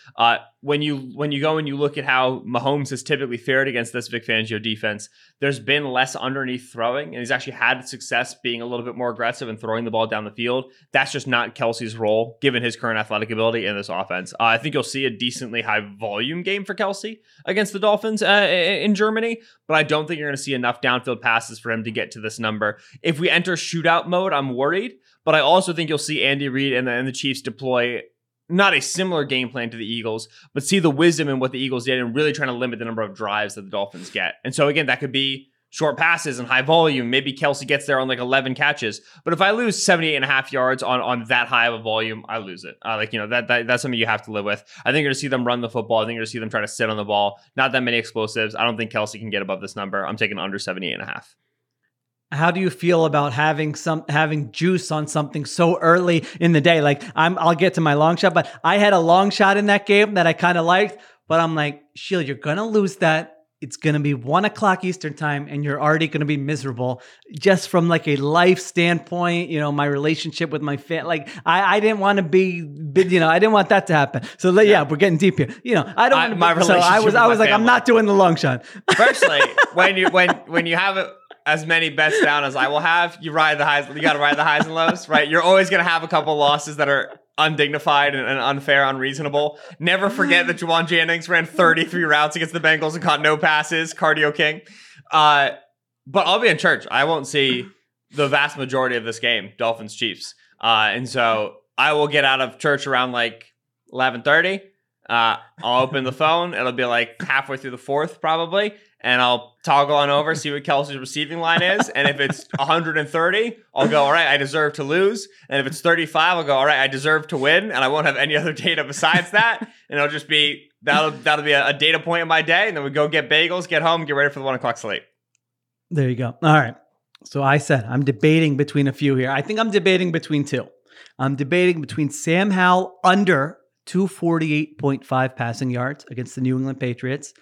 when you when you go and you look at how Mahomes has typically fared against this Vic Fangio defense, there's been less underneath throwing, and he's actually had success being a little bit more aggressive and throwing the ball down the field. That's just not Kelce's role, given his current athletic ability in this offense. Uh, I think you'll see a decently high volume game for Kelce against the Dolphins uh, in Germany, but I don't think you're going to see enough downfield passes for him to get to this number. If we enter shootout mode, I'm worried, but I also think you'll see Andy Reid and the, and the Chiefs deploy not a similar game plan to the Eagles, but see the wisdom in what the Eagles did and really trying to limit the number of drives that the Dolphins get. And so again, that could be short passes and high volume. Maybe Kelce gets there on like 11 catches. But if I lose 78 and a half yards on, on that high of a volume, I lose it. Uh, like, you know, that, that that's something you have to live with. I think you're going to see them run the football. I think you're going to see them try to sit on the ball. Not that many explosives. I don't think Kelce can get above this number. I'm taking under 78 and a half how do you feel about having some having juice on something so early in the day? Like I'm I'll get to my long shot, but I had a long shot in that game that I kind of liked, but I'm like, Sheil, you're gonna lose that. It's gonna be one o'clock Eastern time, and you're already gonna be miserable. Just from like a life standpoint, you know, my relationship with my family. Like I, I didn't want to be, you know, I didn't want that to happen. So yeah, yeah we're getting deep here. You know, I don't. I, my be, relationship. So I was, I was like, family. I'm not doing the long shot. Firstly, when you when [LAUGHS] when you have it as many bets down as I will have. You ride the highs. You got to ride the highs and lows, right? You're always going to have a couple losses that are undignified and, and, unfair, unreasonable. Never forget that Jauan Jennings ran 33 routes against the Bengals and caught no passes. Cardio king. Uh, but I'll be in church. I won't see the vast majority of this game, Dolphins Chiefs. Uh, and so I will get out of church around like 11:30. Uh, I'll open the phone. It'll be like halfway through the fourth, probably, and I'll toggle on over, see what Kelce's receiving line is. And if it's [LAUGHS] 130, I'll go, all right, I deserve to lose. And if it's 35, I'll go, all right, I deserve to win. And I won't have any other data besides that. And it'll just be that'll that'll be a, a data point in my day. And then we go get bagels, get home, get ready for the one o'clock slate. There you go. All right. So I said I'm debating between a few here. I think I'm debating between two. I'm debating between Sam Howell under 248.5 passing yards against the New England Patriots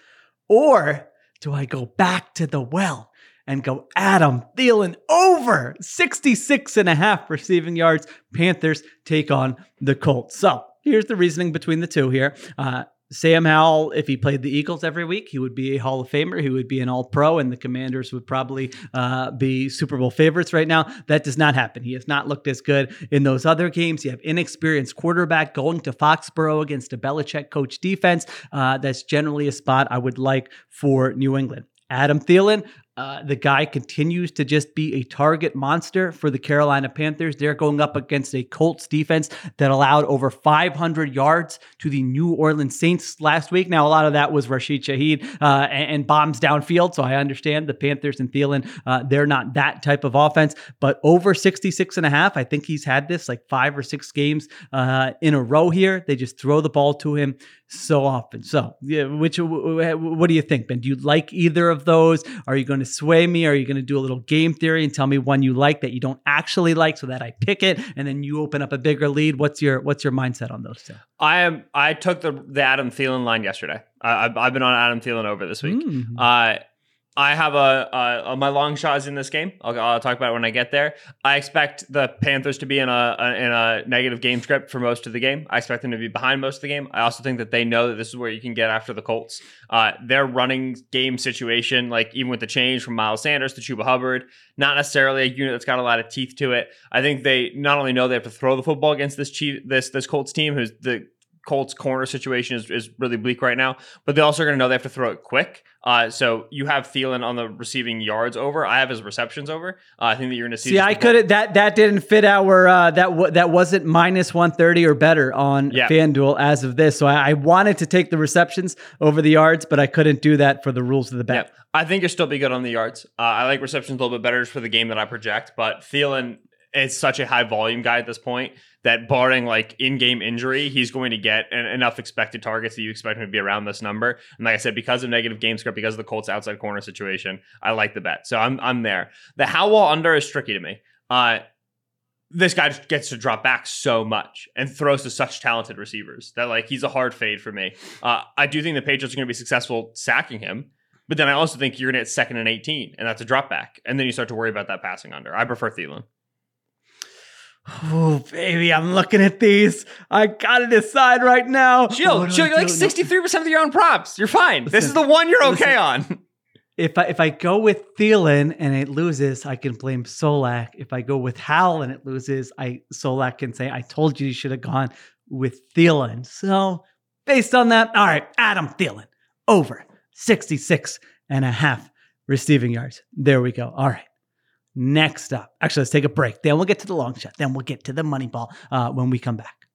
or do I go back to the well and go Adam Thielen over 66 and a half receiving yards? Panthers take on the Colts. So here's the reasoning between the two here. Uh, Sam Howell, if he played the Eagles every week, he would be a Hall of Famer. He would be an All Pro, and the Commanders would probably uh, be Super Bowl favorites right now. That does not happen. He has not looked as good in those other games. You have inexperienced quarterback going to Foxborough against a Belichick coach defense. Uh, that's generally a spot I would like for New England. Adam Thielen, uh, the guy continues to just be a target monster for the Carolina Panthers. They're going up against a Colts defense that allowed over 500 yards to the New Orleans Saints last week. Now, a lot of that was Rashid Shaheed uh, and, and, bombs downfield. So I understand the Panthers and Thielen, uh, they're not that type of offense, but over 66 and a half. I think he's had this like five or six games uh, in a row here. They just throw the ball to him so often. So, yeah, which what do you think, Ben? Do you like either of those? Are you going to sway me? Are you going to do a little game theory and tell me one you like that you don't actually like, so that I pick it, and then you open up a bigger lead? What's your what's your mindset on those two? I am. I took the the Adam Thielen line yesterday. I, I've, I've been on Adam Thielen over this week. Mm. Uh, I have a, a, a, my long shot is in this game. I'll, I'll, talk about it when I get there. I expect the Panthers to be in a, a, in a negative game script for most of the game. I expect them to be behind most of the game. I also think that they know that this is where you can get after the Colts. Uh, their running game situation, like even with the change from Miles Sanders to Chuba Hubbard, not necessarily a unit that's got a lot of teeth to it. I think they not only know they have to throw the football against this Chief, this this Colts team, who's the Colts corner situation is, is really bleak right now, but they also are going to know they have to throw it quick. Uh, so you have Thielen on the receiving yards over. I have his receptions over. Uh, I think that you're going to see. See, I could that that didn't fit our uh, that w- that wasn't minus one thirty or better on yeah. FanDuel as of this. So I, I, wanted to take the receptions over the yards, but I couldn't do that for the rules of the bet. Yeah. I think you'll still be good on the yards. Uh, I like receptions a little bit better for the game that I project, but Thielen is such a high volume guy at this point that barring like in-game injury, he's going to get an, enough expected targets that you expect him to be around this number. And like I said, because of negative game script, because of the Colts outside corner situation, I like the bet. So I'm I'm there. The Howell under is tricky to me. Uh, this guy gets to drop back so much and throws to such talented receivers that like he's a hard fade for me. Uh, I do think the Patriots are going to be successful sacking him, but then I also think you're going to hit second and 18, and that's a drop back. And then you start to worry about that passing under. I prefer Thielen. Oh, baby, I'm looking at these. I gotta decide right now. Chill, chill. You're like 63% of your own props. You're fine. Listen, this is the one you're okay listen, on. If I if I go with Thielen and it loses, I can blame Solak. If I go with Howell and it loses, I Solak can say, I told you you should have gone with Thielen. So based on that, all right, Adam Thielen over 66 and a half receiving yards. There we go. All right. Next up, actually, let's take a break. Then we'll get to the long shot. Then we'll get to the money ball uh, when we come back.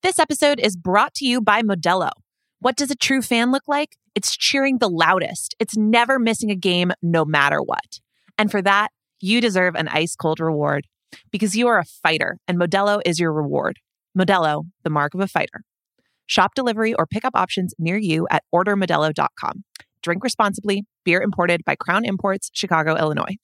This episode is brought to you by Modelo. What does a true fan look like? It's cheering the loudest. It's never missing a game, no matter what. And for that, you deserve an ice cold reward because you are a fighter and Modelo is your reward. Modelo, the mark of a fighter. Shop delivery or pickup options near you at ordermodelo.com. Drink responsibly. Beer imported by Crown Imports, Chicago, Illinois.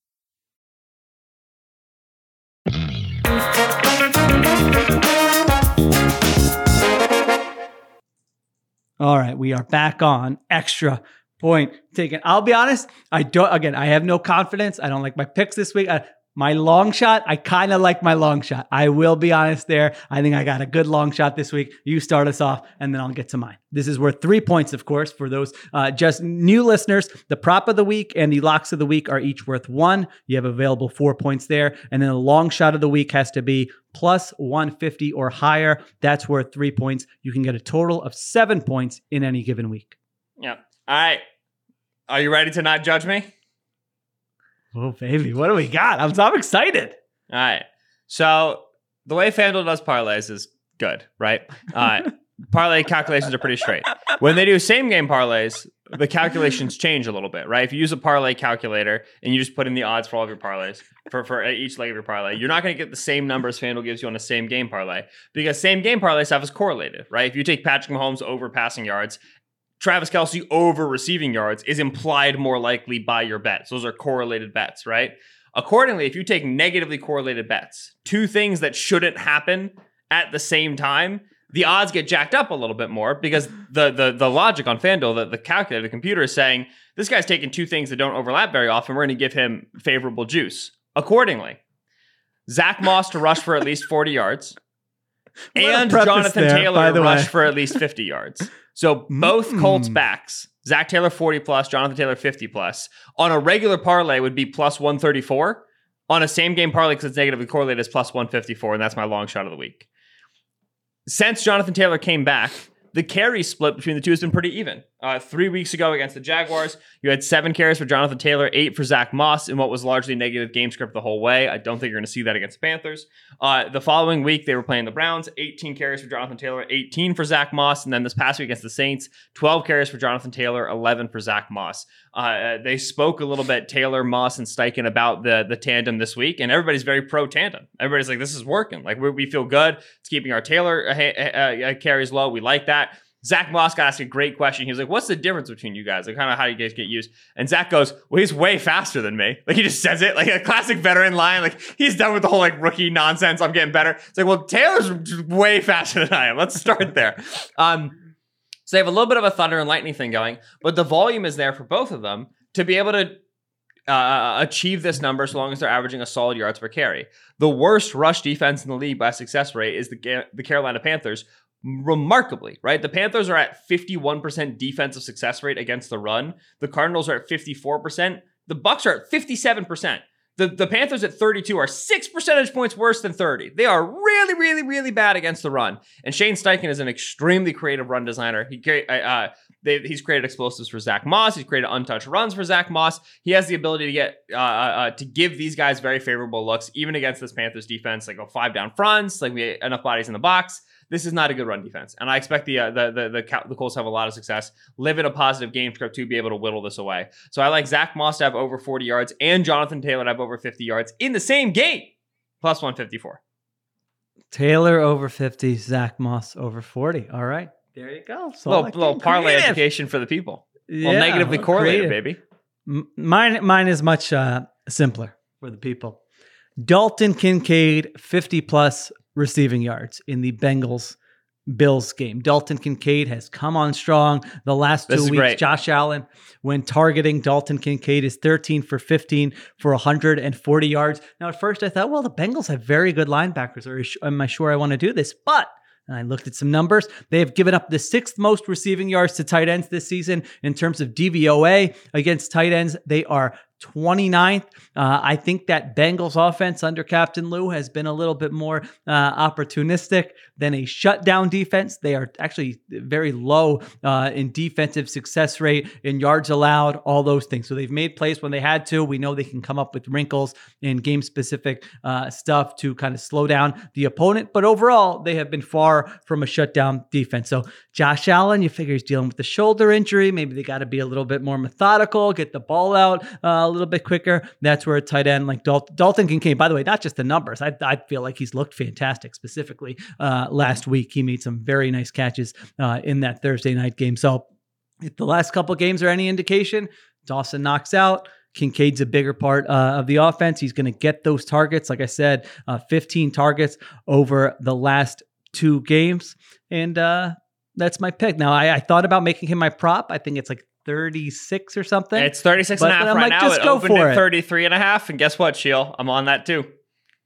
All right, we are back on extra point taken. I'll be honest, I don't again, I have no confidence. I don't like my picks this week. I, my long shot, I kind of like my long shot. I will be honest there. I think I got a good long shot this week. You start us off, and then I'll get to mine. This is worth three points, of course, for those uh, just new listeners. The prop of the week and the locks of the week are each worth one. You have available four points there. And then the long shot of the week has to be plus 150 or higher. That's worth three points. You can get a total of seven points in any given week. Yep. All right. Are you ready to not judge me? Oh, baby. What do we got? I'm, I'm excited. All right. So the way FanDuel does parlays is good, right? Uh, [LAUGHS] parlay calculations are pretty straight. When they do same game parlays, the calculations change a little bit, right? If you use a parlay calculator and you just put in the odds for all of your parlays for, for each leg of your parlay, you're not going to get the same numbers FanDuel gives you on a same game parlay because same game parlay stuff is correlated, right? If you take Patrick Mahomes over passing yards Travis Kelce over receiving yards is implied more likely by your bets. Those are correlated bets, right? Accordingly, if you take negatively correlated bets, two things that shouldn't happen at the same time, the odds get jacked up a little bit more because the the the logic on FanDuel, the, the calculator, the computer is saying this guy's taking two things that don't overlap very often. We're going to give him favorable juice. Accordingly, Zach Moss to rush for at least 40 yards, and Jonathan there, Taylor to rush for at least 50 yards. [LAUGHS] So both mm. Colts backs, Zach Taylor 40 plus, Jonathan Taylor 50 plus, on a regular parlay would be plus 134. On a same game parlay, because it's negatively correlated, is plus 154, and that's my long shot of the week. Since Jonathan Taylor came back, the carry split between the two has been pretty even. Uh, three weeks ago against the Jaguars, you had seven carries for Jonathan Taylor, eight for Zach Moss, in what was largely negative game script the whole way. I don't think you're going to see that against the Panthers. Uh, the following week, they were playing the Browns, 18 carries for Jonathan Taylor, 18 for Zach Moss, and then this past week against the Saints, 12 carries for Jonathan Taylor, 11 for Zach Moss. Uh, they spoke a little bit, Taylor, Moss, and Steichen about the the tandem this week, and everybody's very pro tandem. Everybody's like, this is working. Like we, we feel good. It's keeping our Taylor uh, uh, uh, carries low. We like that. Zach Moss asked a great question. He was like, What's the difference between you guys? Like, kind of how you guys get used? And Zach goes, Well, he's way faster than me. Like, he just says it like a classic veteran line. Like, he's done with the whole like rookie nonsense. I'm getting better. It's like, Well, Taylor's way faster than I am. Let's start there. Um, so they have a little bit of a thunder and lightning thing going, but the volume is there for both of them to be able to uh, achieve this number so long as they're averaging a solid yards per carry. The worst rush defense in the league by success rate is the, the Carolina Panthers, remarkably, right? The Panthers are at 51% defensive success rate against the run. The Cardinals are at 54%. The Bucs are at 57%. The, the Panthers at 32 are six percentage points worse than 30. They are really, really, really bad against the run. And Shane Steichen is an extremely creative run designer. He uh, uh, they, he's created explosives for Zach Moss. He's created untouched runs for Zach Moss. He has the ability to get uh, uh, uh, to give these guys very favorable looks, even against this Panthers defense. Like a five down fronts, like we enough bodies in the box This is not a good run defense, and I expect the uh, the the the, the Colts have a lot of success. Live in a positive game script to be able to whittle this away. So I like Zach Moss to have over 40 yards and Jonathan Taylor to have over 50 yards in the same game, plus 154. Taylor over 50, Zach Moss over 40. All right. There you go. So little, little parlay education for the people. well, negatively correlated, baby. M- Mine, mine is much uh, simpler for the people. Dalton Kincaid, 50 plus receiving yards in the Bengals Bills game. Dalton Kincaid has come on strong the last two weeks. great. Josh Allen, when targeting Dalton Kincaid, is 13 for 15 for 140 yards. Now, at first, I thought, well, the Bengals have very good linebackers. Or am I sure I want to do this? But and I looked at some numbers. They have given up the sixth most receiving yards to tight ends this season in terms of DVOA against tight ends. They are 29th. Uh, I think that Bengals offense under Captain Lou has been a little bit more uh, opportunistic than a shutdown defense. They are actually very low uh, in defensive success rate, in yards allowed, all those things. So they've made plays when they had to. We know they can come up with wrinkles and game specific uh, stuff to kind of slow down the opponent. But overall, they have been far from a shutdown defense. So Josh Allen, you figure he's dealing with the shoulder injury. Maybe they got to be a little bit more methodical, get the ball out uh, a little bit quicker. That's where a tight end like Dal- Dalton Kincaid, by the way, not just the numbers. I, I feel like he's looked fantastic, specifically uh, last week. He made some very nice catches uh, in that Thursday night game. So if the last couple games are any indication, Dawson Knox out. Kincaid's a bigger part uh, of the offense. He's going to get those targets. Like I said, uh, 15 targets over the last two games. And uh, that's my pick. Now, I, I thought about making him my prop. I think it's like 36 or something. It's 36 and a half I'm right like, now. just It go for it. 33 and a half. And guess what, Sheil? I'm on that too.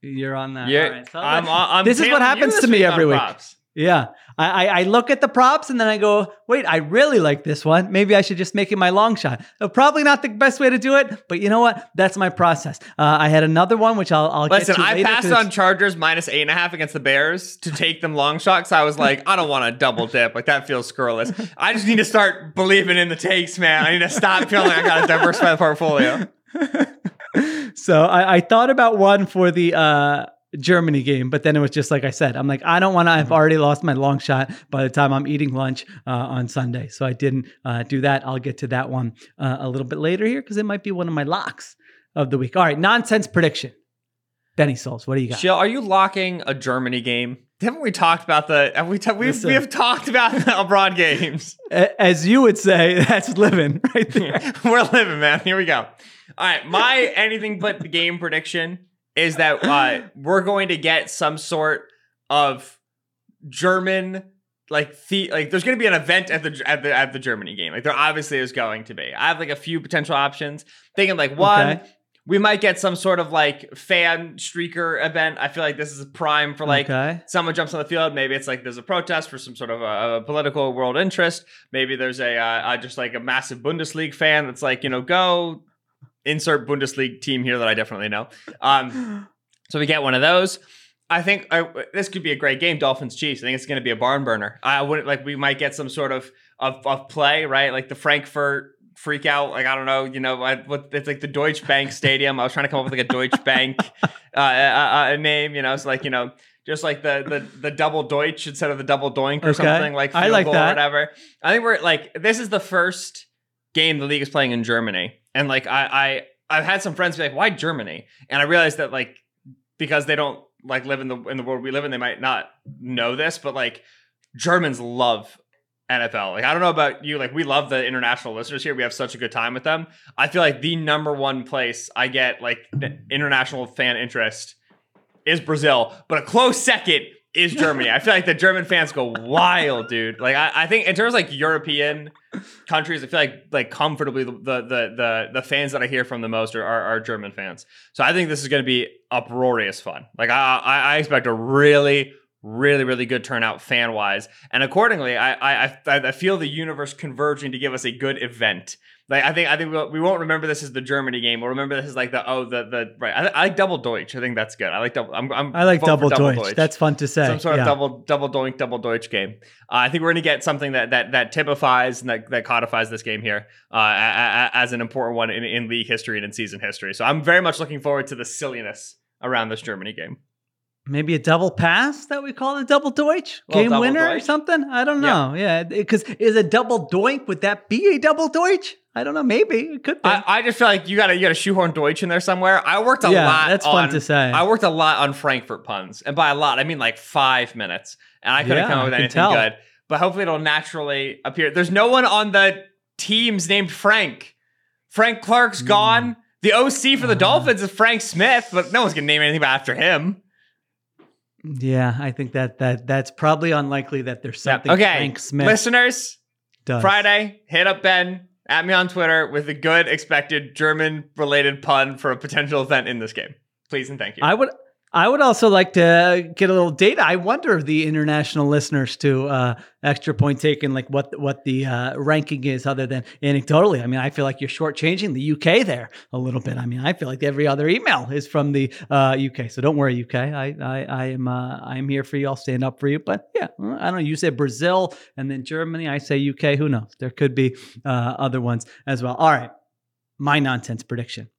You're on that. Yeah, All right. So I'm, I'm this is what happens to me every week. props. Yeah. I, I, I look at the props and then I go, wait, I really like this one. Maybe I should just make it my long shot. Uh, probably not the best way to do it, but you know what? That's my process. Uh, I had another one, which I'll, I'll Listen, get to I passed on Chargers minus eight and a half against the Bears to take them long shots. I was like, I don't want to double dip. Like that feels scurrilous. I just need to start believing in the takes, man. I need to stop feeling like I got to diversify the portfolio. [LAUGHS] [LAUGHS] so I, I thought about one for the uh, Germany game, but then it was just like I said, I'm like, I don't want to. I've already lost my long shot by the time I'm eating lunch uh, on Sunday, so I didn't uh, do that. I'll get to that one uh, a little bit later here because it might be one of my locks of the week. All right, nonsense prediction. Benny Souls, what do you got? Jill, are you locking a Germany game? Haven't we talked about the? Have we? ta- we've, we have talked about the [LAUGHS] abroad games. As you would say, [LAUGHS] that's living right there. [LAUGHS] We're living, man. Here we go. All right, my anything but the game prediction is that uh, we're going to get some sort of German like the like. There's going to be an event at the at the at the Germany game. Like there obviously is going to be. I have like a few potential options. Thinking like one. Okay. We might get some sort of like fan streaker event. I feel like this is prime for like okay. someone jumps on the field. Maybe it's like there's a protest for some sort of a, a political world interest. Maybe there's a uh, uh, just like a massive Bundesliga fan that's like, you know, go insert Bundesliga team here that I definitely know. Um, [GASPS] so we get one of those. I think uh, this could be a great game, Dolphins Chiefs. I think it's going to be a barn burner. I wouldn't like we might get some sort of of, of play, right? Like the Frankfurt freak out. Like I don't know, you know, I, what it's like the Deutsche Bank [LAUGHS] Stadium. I was trying to come up with like a Deutsche Bank [LAUGHS] uh, uh, uh, name, you know. It's like you know, just like the the the double Deutsch instead of the double doink or Okay. something like I like that. or whatever. I think we're like this is the first game the league is playing in Germany, and like I I I've had some friends be like, why Germany? And I realized that like because they don't like live in the in the world we live in, they might not know this, but like Germans love NFL. Like I don't know about you, like we love the international listeners here. We have such a good time with them. I feel like the number one place I get like international fan interest is Brazil, but a close second is Germany. I feel like the German fans go wild, dude. Like I, I think in terms of like European countries, I feel like like comfortably the the the the, fans that I hear from the most are, are, are German fans. So I think this is going to be uproarious fun. Like I, I I expect a really really really good turnout fan wise, and accordingly, I I I I feel the universe converging to give us a good event. Like I think I think we'll, we won't remember this as the Germany game. We'll remember this as like the oh the the right. I, I like double Deutsch. I think that's good. I like double. I'm, I'm I like for double, Deutsch. That's fun to say. some sort Yeah. of double double doink double Deutsch game. Uh, I think we're going to get something that that that typifies and that, that codifies this game here uh, as an important one in, in league history and in season history. So I'm very much looking forward to the silliness around this Germany game. Maybe a double pass that we call it a double Deutsch Well, game double winner or something. I don't know. Yeah, because is a double doink would that be a double Deutsch? I don't know. Maybe it could be. I, I just feel like you gotta you gotta shoehorn Deutsch in there somewhere. I worked a Yeah, lot. that's fun to say. I worked a lot on Frankfurt puns, and by a lot I mean like five minutes, and I couldn't Yeah, come up with anything tell. good. But hopefully it'll naturally appear. There's no one on the teams named Frank. Frank. Clark's gone. The OC for the Uh. Dolphins is Frank Smith, but no one's gonna name anything after him. Yeah, I think that that that's probably unlikely that there's something Okay, Frank Smith listeners, does. Friday, hit up Ben at me on Twitter with a good expected German related pun for a potential event in this game. Please and thank you. I would I would also like to get a little data. I wonder the international listeners to uh, extra point taken, like what what the uh, ranking is, other than anecdotally. I mean, I feel like you're shortchanging the UK there a little bit. I mean, I feel like every other email is from the uh, UK. So don't worry, UK. I I, I am uh, I am here for you. I'll stand up for you. But yeah, I don't know. You said Brazil and then Germany. I say UK. Who knows? There could be uh, other ones as well. All right, my nonsense prediction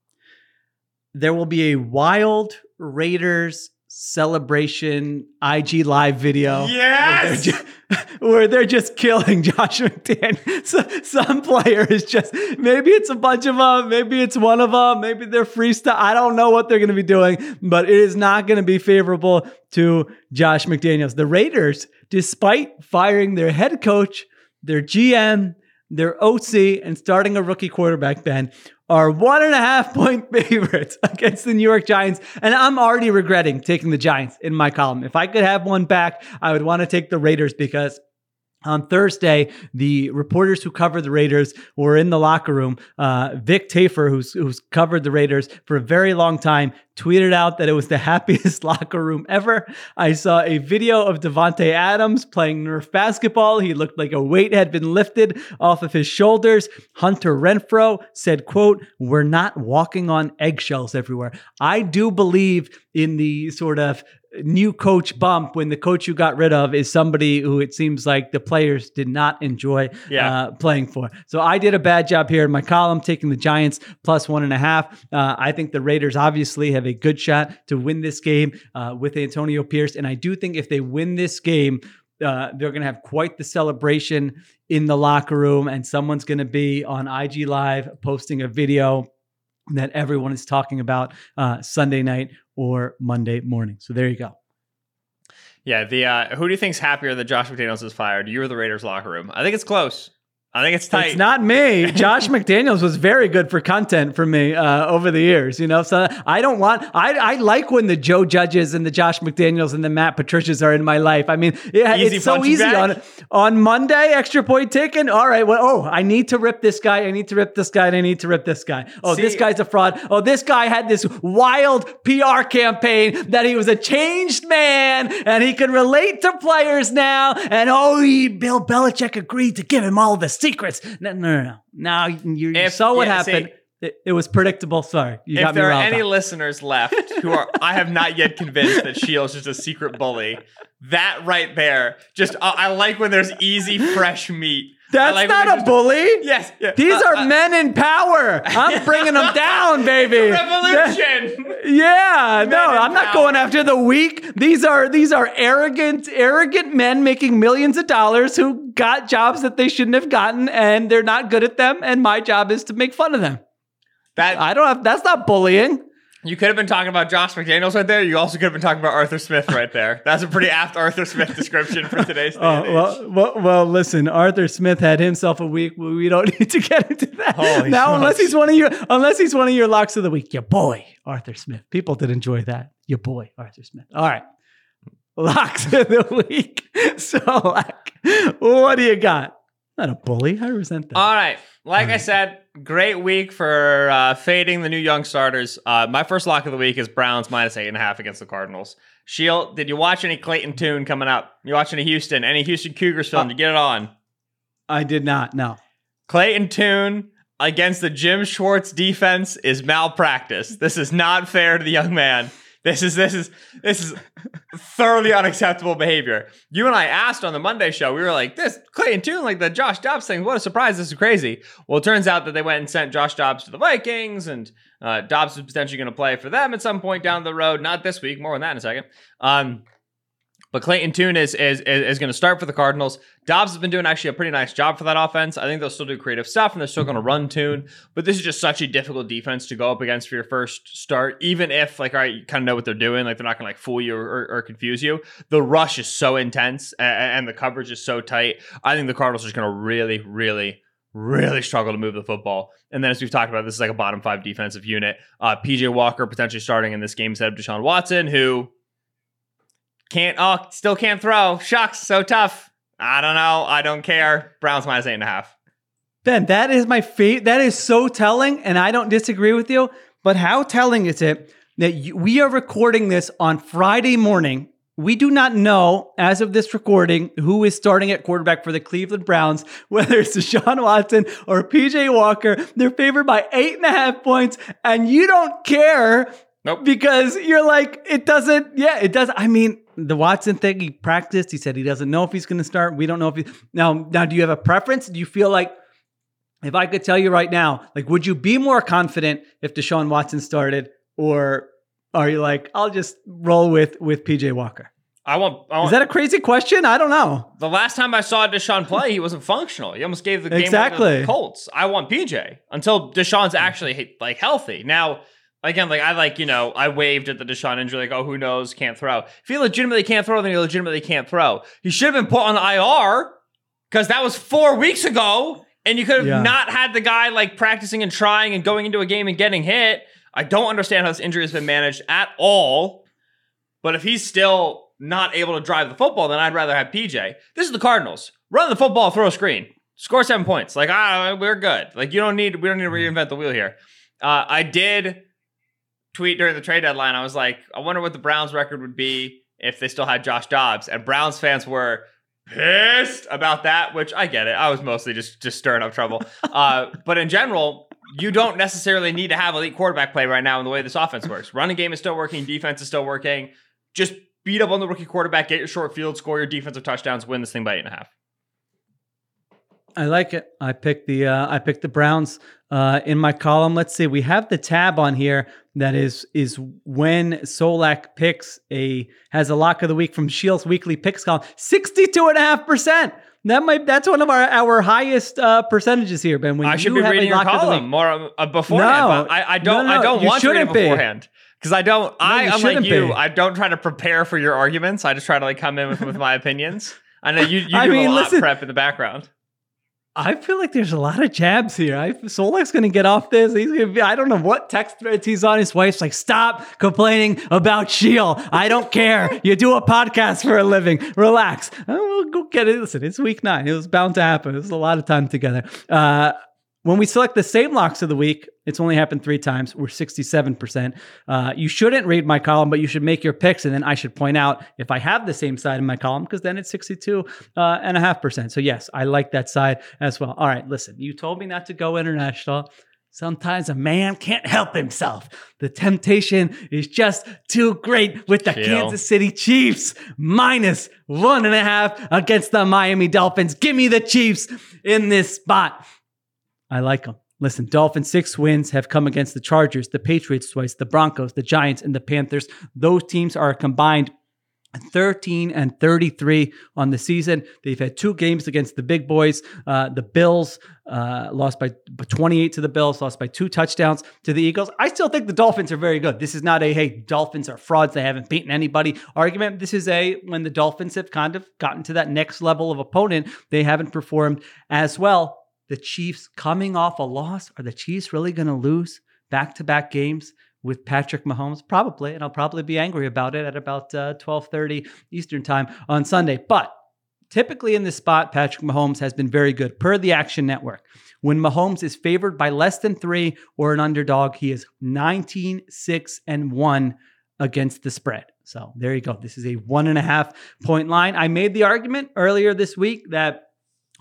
there will be a wild Raiders celebration IG live video. Yes! Where they're, ju- [LAUGHS] where they're just killing [LAUGHS] Josh McDaniel. So, some player is just, maybe it's a bunch of them, maybe it's one of them, maybe they're freestyle. I don't know what they're going to be doing, but it is not going to be favorable to Josh McDaniels. The Raiders, despite firing their head coach, their GM, their OC, and starting a rookie quarterback, Ben, are one and a half point [LAUGHS] favorites against the New York Giants. And I'm already regretting taking the Giants in my column. If I could have one back, I would want to take the Raiders because on Thursday, the reporters who covered the Raiders were in the locker room. Uh, Vic Tafur, who's who's covered the Raiders for a very long time, tweeted out that it was the [LAUGHS] happiest locker room ever. I saw a video of Davante Adams playing Nerf basketball. He looked like a weight had been lifted off of his shoulders. Hunter Renfrow said, "quote We're not walking on eggshells everywhere." I do believe in the sort of new coach bump when the coach you got rid of is somebody who it seems like the players did not enjoy Yeah. uh, playing for. So I did a bad job here in my column, taking the Giants plus one and a half. Uh, I think the Raiders obviously have a good shot to win this game uh, with Antonio Pierce. And I do think if they win this game, uh, they're going to have quite the celebration in the locker room, and someone's going to be on IG Live posting a video that everyone is talking about uh, Sunday night or Monday morning. So there you go. Yeah, the uh, who do you think's happier that Josh McDaniels is fired? You or the Raiders locker room? I think it's close. I think it's tight. It's not me. [LAUGHS] Josh McDaniels was very good for content for me uh, over the years. You know, so I don't want. I I like when the Joe Judges and the Josh McDaniels and the Matt Patricias are in my life. I mean, yeah, Easy it's so easy bag. on on Monday. Extra point taken. All right. Well, oh, I need to rip this guy. I need to rip this guy. And I need to rip this guy. Oh, this guy's a fraud. Oh, this guy had this wild PR campaign that he was a changed man and he can relate to players now. And oh, he, Bill Belichick agreed to give him all the secrets. No, no, no, no. Now you, you If- saw what yeah, happened. see- it, it was predictable. Sorry, you if got me there are any listeners left who are, [LAUGHS] I have not yet convinced that Sheil's just a secret bully. That right there, just I, I like when there's easy, fresh meat. That's like not a bully. Yes, yeah. These Uh, are uh, men in power. I'm bringing them down, [LAUGHS] baby. revolution. [LAUGHS] Yeah, no, I'm not power. going after the weak. These are these are arrogant, arrogant men making millions of dollars who got jobs that they shouldn't have gotten, and they're not good at them. And my job is to make fun of them. that I don't have. That's not bullying. You could have been talking about Josh McDaniels right there. You also could have been talking about Arthur Smith right there. That's a pretty apt Arthur Smith description for today's. day Oh well, well, well, listen. Arthur Smith had himself a week. We don't [LAUGHS] need to get into that Holy now, unless he's one of your unless he's one of your locks of the week. Your boy, Arthur Smith. People did enjoy that. Your boy, Arthur Smith. All right, locks of the [LAUGHS] week. [LAUGHS] So, like, what do you got? Not a bully. I resent that. All right. Like I said, great week for uh, fading the new young starters. Uh, my first lock of the week is Browns minus eight and a half against the Cardinals. Sheil, did you watch any Clayton Tune coming up? You watch any Houston? Any Houston Cougars film? Did you get it on? I did not. No. Clayton Tune against the Jim Schwartz defense is malpractice. This is not fair to the young man. This is this is this is thoroughly unacceptable behavior. You and I asked on the Monday show. We were like, "This Clayton Tune, like the Josh Dobbs thing. What a surprise! This is crazy." Well, it turns out that they went and sent Josh Dobbs to the Vikings, and uh, Dobbs is potentially going to play for them at some point down the road. Not this week. More on that in a second. Um, but Clayton Tune is is is, is going to start for the Cardinals. Dobbs has been doing actually a pretty nice job for that offense. I think they'll still do creative stuff and they're still going to run Tune. But this is just such a difficult defense to go up against for your first start. Even if like all right, you kind of know what they're doing, like they're not going to like fool you or, or, or, confuse you. The rush is so intense and, and the coverage is so tight. I think the Cardinals are just going to really, really really struggle to move the football. And then, as we've talked about, this is like a bottom five defensive unit. Uh, PJ Walker potentially starting in this game instead of Deshaun Watson, who can't, oh, still can't throw. Shucks, so tough. I don't know. I don't care. Browns minus eight and a half. Ben, that is my favorite. That is so telling, and I don't disagree with you. But how telling is it that you, we are recording this on Friday morning? We do not know, as of this recording, who is starting at quarterback for the Cleveland Browns, [LAUGHS] whether it's Deshaun Watson or PJ Walker. They're favored by eight and a half points, and you don't care Nope. Because you're like, it doesn't, yeah, it does. I mean, the Watson thing, he practiced. He said he doesn't know if he's going to start. We don't know if he, now, now, do you have a preference? Do you feel like, if I could tell you right now, like, would you be more confident if Deshaun Watson started, or are you like, I'll just roll with with PJ Walker? I want, I want. Is that a crazy question? I don't know. The last time I saw Deshaun play, he wasn't functional. He almost gave the game exactly. to the Colts. I want PJ until Deshaun's actually like healthy. Now Again, like I like, you know, I waved at the Deshaun injury, like, oh, who knows, can't throw. If he legitimately can't throw, then he legitimately can't throw. He should have been put on the IR because that was four weeks ago, and you could have yeah. not had the guy like practicing and trying and going into a game and getting hit. I don't understand how this injury has been managed at all. But if he's still not able to drive the football, then I'd rather have PJ. This is the Cardinals. Run the football, throw a screen, score seven points. Like ah, we're good. Like you don't need we don't need to reinvent the wheel here. Uh, I did tweet during the trade deadline. I was like, I wonder what the Browns record would be if they still had Josh Dobbs. And Browns fans were pissed about that, which I get it. I was mostly just just stirring up trouble. [LAUGHS] Uh, but in general, you don't necessarily need to have elite quarterback play right now in the way this offense works. Running game is still working, defense is still working. Just beat up on the rookie quarterback, get your short field, score your defensive touchdowns, win this thing by eight and a half. I like it. I picked the uh, I picked the Browns uh, in my column. Let's see. We have the tab on here that is is when Solak picks a has a lock of the week from Sheil's Weekly Picks column. Sixty two and a half percent. That might that's one of our our highest uh, percentages here, Ben. When I should be reading your column more uh, beforehand. No, I, I don't no, no, I don't want to read it beforehand. Because I don't, I, I'm like you. Be. I don't try to prepare for your arguments. I just try to like come in with, with my opinions. I know you, you [LAUGHS] do I mean, a lot listen, prep in the background. I feel like there's a lot of jabs here. I Solak's gonna get off this. He's gonna be, I don't know what text threads he's on. His wife's like, stop complaining about Sheil. I don't care. You do a podcast for a living. Relax. Oh, we'll go get it. Listen, it's week nine. It was bound to happen. It was a lot of time together. Uh, when we select the same locks of the week, it's only happened three times. We're 67%. Uh, you shouldn't read my column, but you should make your picks. And then I should point out if I have the same side in my column, because then it's 62 uh, and a half percent. So, yes, I like that side as well. All right, listen, you told me not to go international. Sometimes a man can't help himself. The temptation is just too great with the Chill. Kansas City Chiefs minus one and a half against the Miami Dolphins. Give me the Chiefs in this spot. I like them. Listen, Dolphins six wins have come against the Chargers, the Patriots twice, the Broncos, the Giants, and the Panthers. Those teams are combined 13 and 33 on the season. They've had two games against the big boys. Uh, the Bills uh, lost by 28 to the Bills, lost by two touchdowns to the Eagles. I still think the Dolphins are very good. This is not a, hey, Dolphins are frauds. They haven't beaten anybody argument. This is a, when the Dolphins have kind of gotten to that next level of opponent, they haven't performed as well the Chiefs coming off a loss? Are the Chiefs really going to lose back to back games with Patrick Mahomes? Probably, and I'll probably be angry about it at about uh, 12:30 Eastern time on Sunday. But typically in this spot, Patrick Mahomes has been very good per the Action Network. When Mahomes is favored by less than three or an underdog, he is 19, 6, and 1 against the spread. So there you go. This is a one and a half point line. I made the argument earlier this week that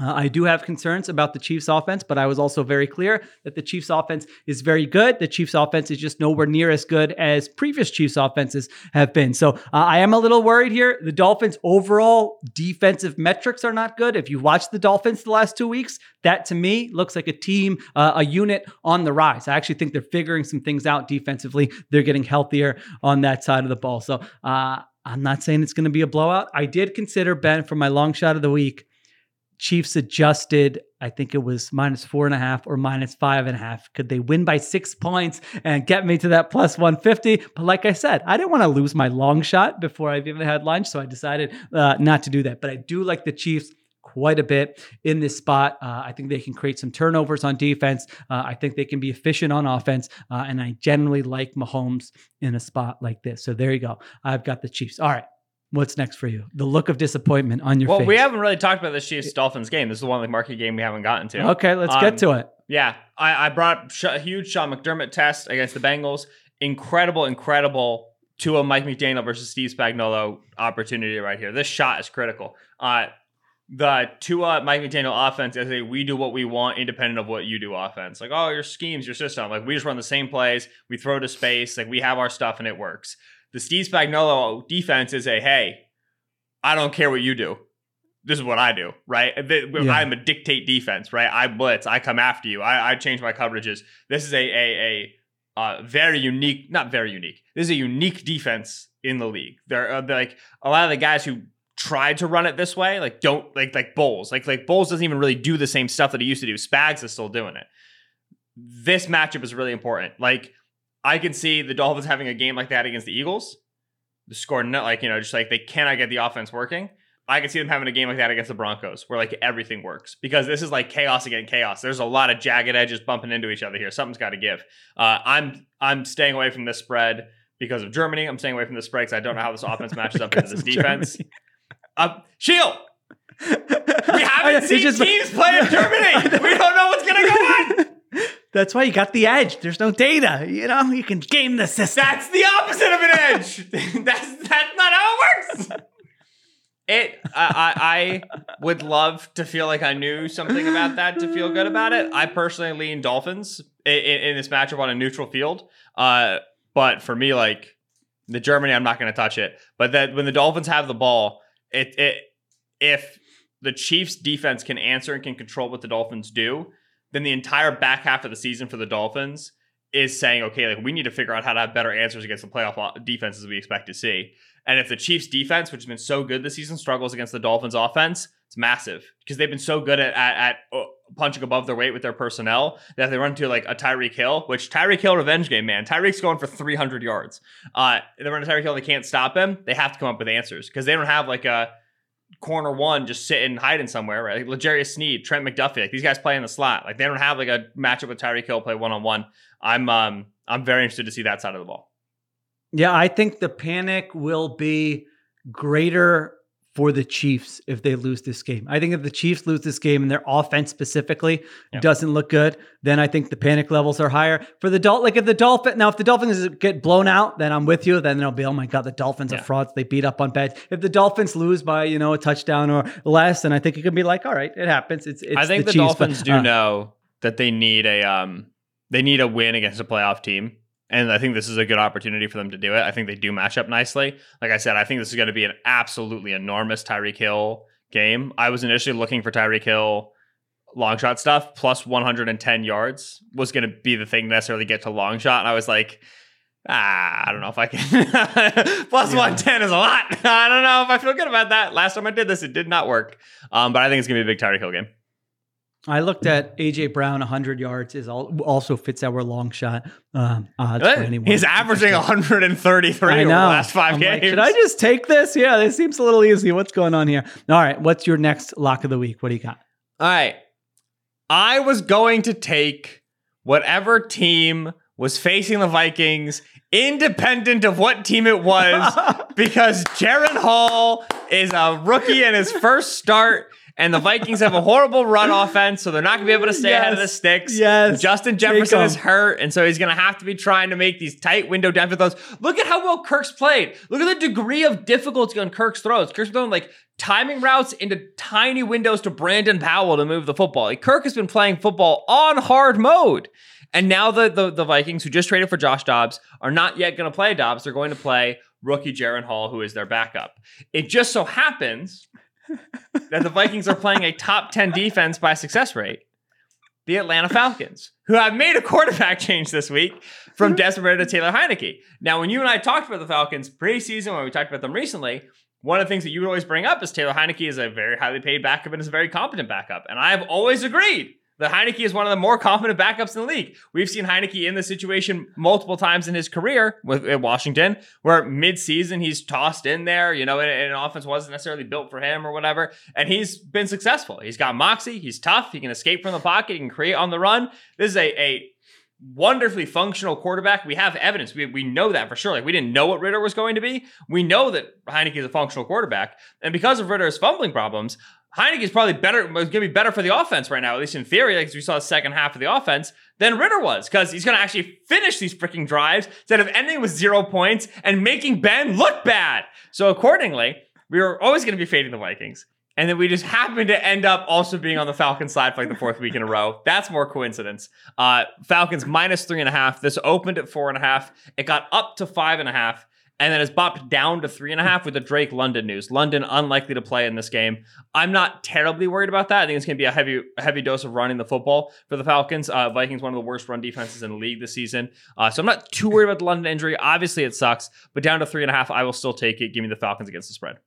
Uh, I do have concerns about the Chiefs offense, but I was also very clear that the Chiefs offense is very good. The Chiefs offense is just nowhere near as good as previous Chiefs offenses have been. So uh, I am a little worried here. The Dolphins' overall defensive metrics are not good. If you watched the Dolphins the last two weeks, that to me looks like a team, uh, a unit on the rise. I actually think they're figuring some things out defensively. They're getting healthier on that side of the ball. So uh, I'm not saying it's going to be a blowout. I did consider Ben for my long shot of the week. Chiefs adjusted, I think it was minus four and a half or minus five and a half. Could they win by six points and get me to that plus 150? But like I said, I didn't want to lose my long shot before I've even had lunch. So I decided uh, not to do that. But I do like the Chiefs quite a bit in this spot. Uh, I think they can create some turnovers on defense. Uh, I think they can be efficient on offense. Uh, and I generally like Mahomes in a spot like this. So there you go. I've got the Chiefs. All right. What's next for you? The look of disappointment on your well, face. Well, we haven't really talked about the Chiefs Dolphins game. This is the one like market game we haven't gotten to. Okay, let's Um, get to it. Yeah, I, I brought up a huge Sean McDermott test against the Bengals. Incredible, incredible Tua Mike McDaniel versus Steve Spagnuolo opportunity right here. This shot is critical. Uh, the Tua Mike McDaniel offense is a we do what we want independent of what you do offense. Like, oh, your schemes, your system. Like, we just run the same plays, we throw to space, like, we have our stuff and it works. The Steve Spagnuolo defense is a hey, I don't care what you do. This is what I do, right? Yeah. I'm a dictate defense, right? I blitz, I come after you, I, I change my coverages. This is a a a uh, very unique, not very unique. This is a unique defense in the league. There are like a lot of the guys who tried to run it this way, like don't like like Bowles, like like Bowles doesn't even really do the same stuff that he used to do. Spags is still doing it. This matchup is really important. Like I can see the Dolphins having a game like that against the Eagles. The score, not like you know, just like they cannot get the offense working. I can see them having a game like that against the Broncos, where like everything works because this is like chaos against chaos. There's a lot of jagged edges bumping into each other here. Something's got to give. Uh, I'm I'm staying away from this spread because of Germany. I'm staying away from this spread because I don't know how this offense matches up into this defense. Uh, Sheil, [LAUGHS] we haven't it's seen just- teams play in Germany. [LAUGHS] we don't know what's gonna go on. [LAUGHS] That's why you got the edge. There's no data. You know, you can game the system. That's the opposite of an edge. [LAUGHS] [LAUGHS] that's that's not how it works. It, I, I, I would love to feel like I knew something about that to feel good about it. I personally lean Dolphins in, in, in this matchup on a neutral field. Uh, but for me, like the Germany, I'm not going to touch it. But that when the Dolphins have the ball, it, it if the Chiefs defense can answer and can control what the Dolphins do, then the entire back half of the season for the Dolphins is saying, okay, like we need to figure out how to have better answers against the playoff defenses we expect to see. And if the Chiefs defense, which has been so good this season, struggles against the Dolphins offense, it's massive because they've been so good at, at, at uh, punching above their weight with their personnel that they run into like a Tyreek Hill, which Tyreek Hill revenge game, man. Tyreek's going for 300 yards. Uh, they run to Tyreek Hill, they can't stop him. They have to come up with answers because they don't have like a corner one just sitting hiding somewhere, right? Like L'Jarius Sneed, Trent McDuffie, like these guys play in the slot. Like they don't have like a matchup with Tyreek Hill play one on one. I'm um I'm very interested to see that side of the ball. Yeah, I think the panic will be greater for the Chiefs if they lose this game. I think if the Chiefs lose this game and their offense specifically Yeah. doesn't look good, then I think the panic levels are higher. For the Dol like if the Dolphin now if the Dolphins get blown out, then I'm with you. Then they'll be, oh my God, the Dolphins Yeah. are frauds. They beat up on beds. If the Dolphins lose by, you know, a touchdown or less, then I think it can be like, all right, it happens. It's, it's I think the, Chiefs, but, Dolphins do uh, know that they need a um they need a win against a playoff team. And I think this is a good opportunity for them to do it. I think they do match up nicely. Like I said, I think this is going to be an absolutely enormous Tyreek Hill game. I was initially looking for Tyreek Hill long shot stuff plus 110 yards was going to be the thing to necessarily get to long shot. And I was like, ah, I don't know if I can. [LAUGHS] plus Yeah. 110 is a lot. [LAUGHS] I don't know if I feel good about that. Last time I did this, it did not work. Um, but I think it's going to be a big Tyreek Hill game. I looked at AJ Brown 100 yards is all, also fits our long shot um, odds for anyone. He's averaging 133 I over the last 5 I'm games. like, Should I just take this? Yeah, this seems a little easy. What's going on here? All right, what's your next lock of the week? What do you got? All right. I was going to take whatever team was facing the Vikings, independent of what team it was, [LAUGHS] because Jaren Hall is a rookie in his first start, and the Vikings have a horrible run offense, so they're not going to be able to stay ahead of the Yes. sticks. Yes. Justin Jefferson is hurt, and so he's going to have to be trying to make these tight window downfield throws. Look at how well Kirk's played. Look at the degree of difficulty on Kirk's throws. Kirk's throwing like timing routes into tiny windows to Brandon Powell to move the football. Like Kirk has been playing football on hard mode. And now the, the, the Vikings, who just traded for Josh Dobbs, are not yet going to play Dobbs. They're going to play rookie Jaren Hall, who is their backup. It just so happens that the Vikings are playing a top 10 defense by success rate, the Atlanta Falcons, who have made a quarterback change this week from Desmond to Taylor Heinicke. Now, when you and I talked about the Falcons preseason, when we talked about them recently, one of the things that you would always bring up is Taylor Heinicke is a very highly paid backup and is a very competent backup. And I have always agreed that Heinicke is one of the more competent backups in the league. We've seen Heinicke in this situation multiple times in his career with at Washington, where mid-season he's tossed in there, you know, and, and an offense wasn't necessarily built for him or whatever, and he's been successful. He's got moxie, he's tough, he can escape from the pocket, he can create on the run. This is a, a wonderfully functional quarterback. We have evidence. We, we know that for sure. Like we didn't know what Ridder was going to be. We know that Heinicke is a functional quarterback. And because of Ridder's fumbling problems, Heinicke is probably better, going to be better for the offense right now, at least in theory, like 'cause we saw the second half of the offense, than Ridder was, because he's going to actually finish these freaking drives instead of ending with zero points and making Ben look bad. So accordingly, we were always going to be fading the Vikings. And then we just happened to end up also being on the Falcons side for like the fourth week in a row. That's more coincidence. Uh, Falcons minus three and a half. This opened at four and a half. It got up to five and a half, and then it's bopped down to three and a half with the Drake London news. London unlikely to play in this game. I'm not terribly worried about that. I think it's going to be a heavy, heavy dose of running the football for the Falcons. Uh, Vikings one of the worst run defenses in the league this season, uh, so I'm not too worried about the London injury. Obviously, it sucks, but down to three and a half, I will still take it. Give me the Falcons against the spread.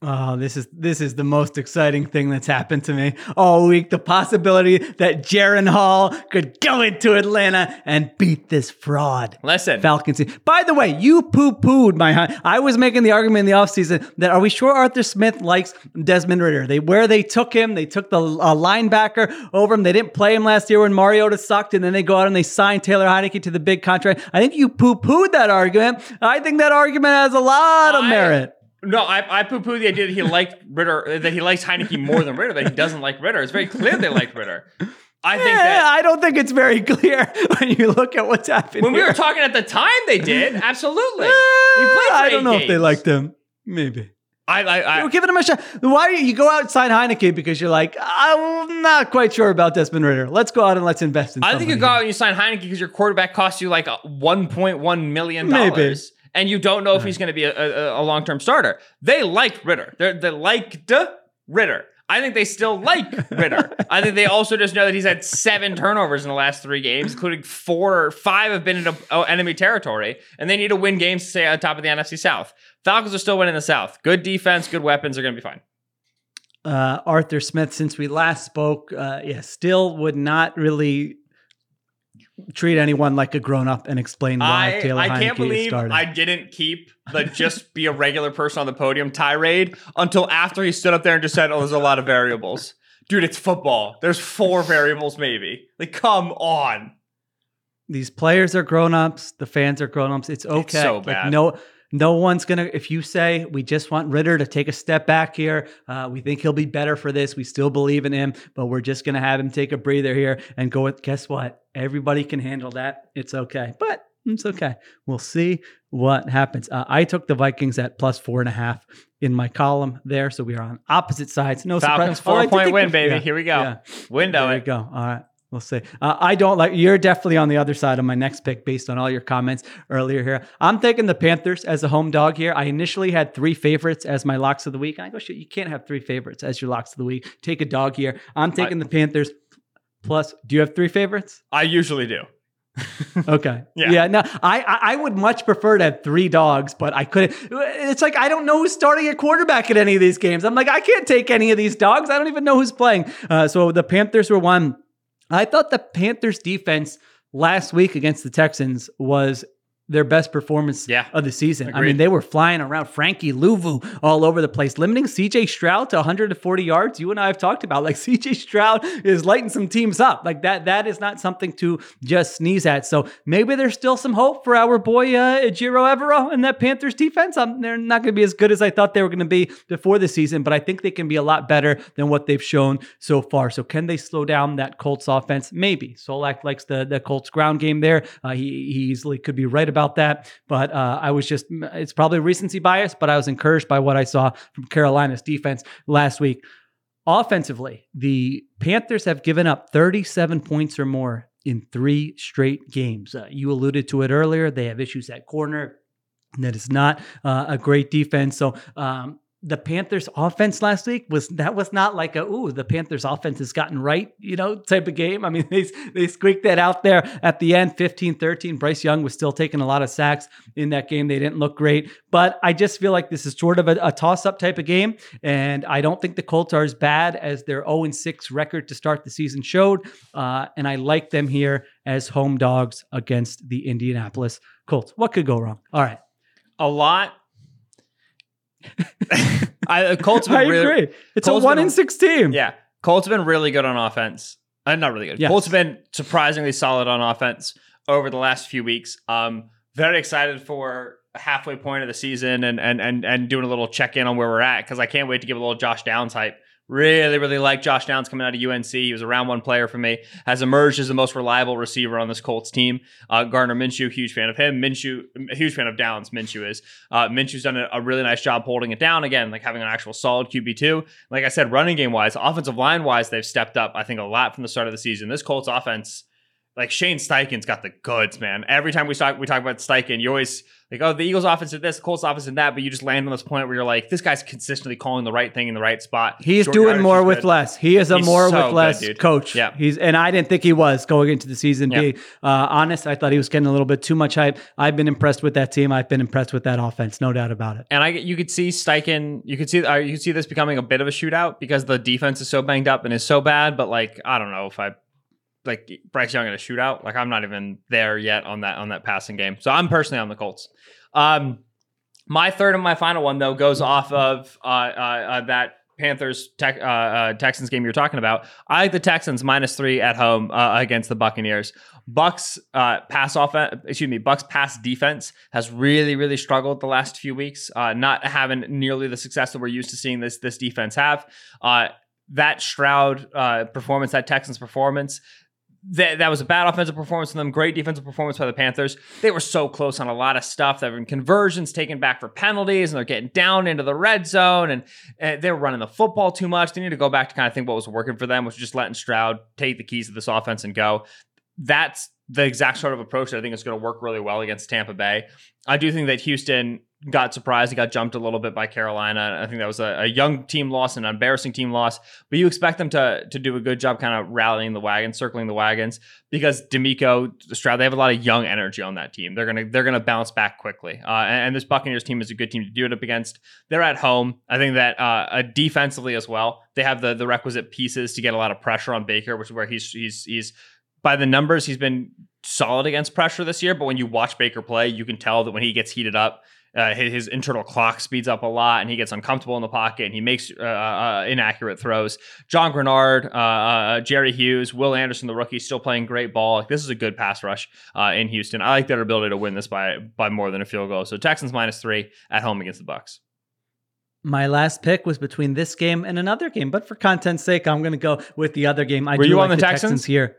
Oh, this is this is the most exciting thing that's happened to me all week. The possibility that Jaren Hall could go into Atlanta and beat this fraud. Listen, Falcons. By the way, you poo pooed my. I was making the argument in the offseason that are we sure Arthur Smith likes Desmond Ridder? They where they took him, they took the uh, linebacker over him. They didn't play him last year when Mariota sucked, and then they go out and they sign Taylor Heinicke to the big contract. I think you poo pooed that argument. I think that argument has a lot of I- merit. No, I, I poo poo the idea that he liked Ridder, that he likes Heinicke more than Ridder, that he doesn't like Ridder. It's very clear they like Ridder. I think Eh, that I don't think it's very clear [LAUGHS] when you look at what's happening. when we here. were talking at the time, they did. [LAUGHS] Absolutely. Eh, I don't know if they games. liked him. Maybe. I, I, I, We're giving him a shot. Why you go out and sign Heinicke because you're like, I'm not quite sure about Desmond Ridder. Let's go out and let's invest in. I think you go here. out and you sign Heinicke because your quarterback costs you like $1.1 million. Maybe. And you don't know if he's going to be a, a, a long term starter. They like Ridder. They're, they liked Ridder. I think they still like [LAUGHS] Ridder. I think they also just know that he's had seven turnovers in the last three games, including four or five have been in a, enemy territory, and they need to win games to stay on top of the NFC South. Falcons are still winning the South. Good defense, good weapons. They're going to be fine. uh, Arthur Smith, since we last spoke, uh, yeah, still would not really treat anyone like a grown up and explain why I, Taylor I Heinicke can't believe. I didn't keep the just be a regular person on the podium tirade until after he stood up there and just said, Oh, there's a lot of variables. Dude, it's football. There's four variables, maybe. Like, come on. These players are grown ups. The fans are grown ups. It's okay. so Like, bad. no, no one's gonna. If you say we just want Ridder to take a step back here, uh, we think he'll be better for this. We still believe in him, but we're just gonna have him take a breather here and go with. Guess what? Everybody can handle that. It's okay. But it's okay. We'll see what happens. Uh, I took the Vikings at plus four and a half in my column there, so we are on opposite sides. No Falcons surprise. Oh, four point win, baby. yeah, Here we go. yeah. Window There it. you go. All right. We'll see. Uh, I don't like. You're definitely on the other side of my next pick based on all your comments earlier here. I'm taking the Panthers as a home dog here. I initially had three favorites as my locks of the week. I go, shit, you can't have three favorites as your locks of the week. Take a dog here. I'm taking the Panthers. Plus, do you have three favorites? I usually do. [LAUGHS] Okay. Yeah. yeah. No, I, I I would much prefer to have three dogs, but I couldn't. It's like I don't know who's starting at quarterback at any of these games. I'm like I can't take any of these dogs. I don't even know who's playing. Uh, so the Panthers were one. I thought the Panthers defense last week against the Texans was their best performance Yeah. of the season. I mean, they were flying around Frankie Luvu all over the place, limiting CJ Stroud to 140 yards. You and I have talked about like [LAUGHS] CJ Stroud is lighting some teams up. Like that, that is not something to just sneeze at. So maybe there's still some hope for our boy uh, Ejiro Evero and that Panthers defense. Um, they're not going to be as good as I thought they were going to be before the season, but I think they can be a lot better than what they've shown so far. So can they slow down that Colts offense? Maybe. Solak likes the the Colts ground game there. Uh, he, he easily could be right about that. But uh, I was just, it's probably recency bias, but I was encouraged by what I saw from Carolina's defense last week. Offensively, the Panthers have given up 37 points or more in three straight games. Uh, you alluded to it earlier. They have issues at corner. That is not uh, a great defense. So, um, the Panthers offense last week was that was not like a ooh the Panthers offense has gotten right you know type of game. I mean they they squeaked that out there at the end 15-13 Bryce Young was still taking a lot of sacks in that game. They didn't look great. But I just feel like this is sort of a, a toss up type of game. And I don't think the Colts are as bad as their 0-6 record to start the season showed. Uh, and I like them here as home dogs against the Indianapolis Colts. What could go wrong? All right. A lot. [LAUGHS] I, Colts have I been really, agree it's Colts a 1 been- in 6 team Yeah. Colts have been really good on offense. Uh, not really good. Yes. Colts have been surprisingly solid on offense over the last few weeks. Um, very excited for a halfway point of the season and and and and doing a little check in on where we're at because I can't wait to give a little Josh Downs hype. Really, really like Josh Downs coming out of UNC. He was a round one player for me. Has emerged as the most reliable receiver on this Colts team. Uh, Gardner Minshew, huge fan of him. Minshew, huge fan of Downs. Minshew is. Uh, Minshew's done a, a really nice job holding it down again, like having an actual solid QB two. Like I said, running game wise, offensive line wise, they've stepped up. I think a lot from the start of the season. This Colts offense, like Shane Steichen's got the goods, man. Every time we talk, we talk about Steichen, you always like, oh, the Eagles offense did this, the Colts offense did that, but you just land on this point where you're like, this guy's consistently calling the right thing in the right spot. He's Short doing more with good. less. He is a He's more so with less dude. coach. Yeah. He's and I didn't think he was going into the season. Yeah. Being uh, honest, I thought he was getting a little bit too much hype. I've been impressed with that team. I've been impressed with that offense, no doubt about it. And I, you could see Steichen, you could see, uh, you could see this becoming a bit of a shootout because the defense is so banged up and is so bad. But like, I don't know if I like Bryce Young in a shootout. Like, I'm not even there yet on that on that passing game. So I'm personally on the Colts. Um, my third and my final one though goes off of uh, uh, uh, that Panthers tech, uh, uh, Texans game you're talking about. I like the Texans minus three at home uh, against the Buccaneers. Bucks pass offense, excuse me, Bucks pass defense has really, really struggled the last few weeks, not having nearly the success that we're used to seeing this this defense have. That Stroud uh, performance, that Texans performance, that, that was a bad offensive performance from them. Great defensive performance by the Panthers. They were so close on a lot of stuff. There were conversions taken back for penalties, and they're getting down into the red zone, and, and they were running the football too much. They need to go back to kind of think what was working for them, which was just letting Stroud take the keys of this offense and go. That's the exact sort of approach that I think is going to work really well against Tampa Bay. I do think that Houston got surprised. He got jumped a little bit by Carolina. I think that was a, a young team loss, an embarrassing team loss. But you expect them to to do a good job, kind of rallying the wagons, circling the wagons, because DeMeco, Stroud, they have a lot of young energy on that team. They're gonna they're gonna bounce back quickly. Uh, and, and this Buccaneers team is a good team to do it up against. They're at home. I think that uh, uh, defensively as well, they have the the requisite pieces to get a lot of pressure on Baker, which is where he's he's he's by the numbers he's been solid against pressure this year. But when you watch Baker play, you can tell that when he gets heated up. Uh, his, his internal clock speeds up a lot, and he gets uncomfortable in the pocket, and he makes uh, uh, inaccurate throws. John Greenard, uh, uh, Jerry Hughes, Will Anderson, the rookie, still playing great ball. Like, this is a good pass rush uh, in Houston. I like their ability to win this by by more than a field goal. So Texans minus three at home against the Bucks. My last pick was between this game and another game, but for content's sake, I'm going to go with the other game. I Were do you like on the Texans? here.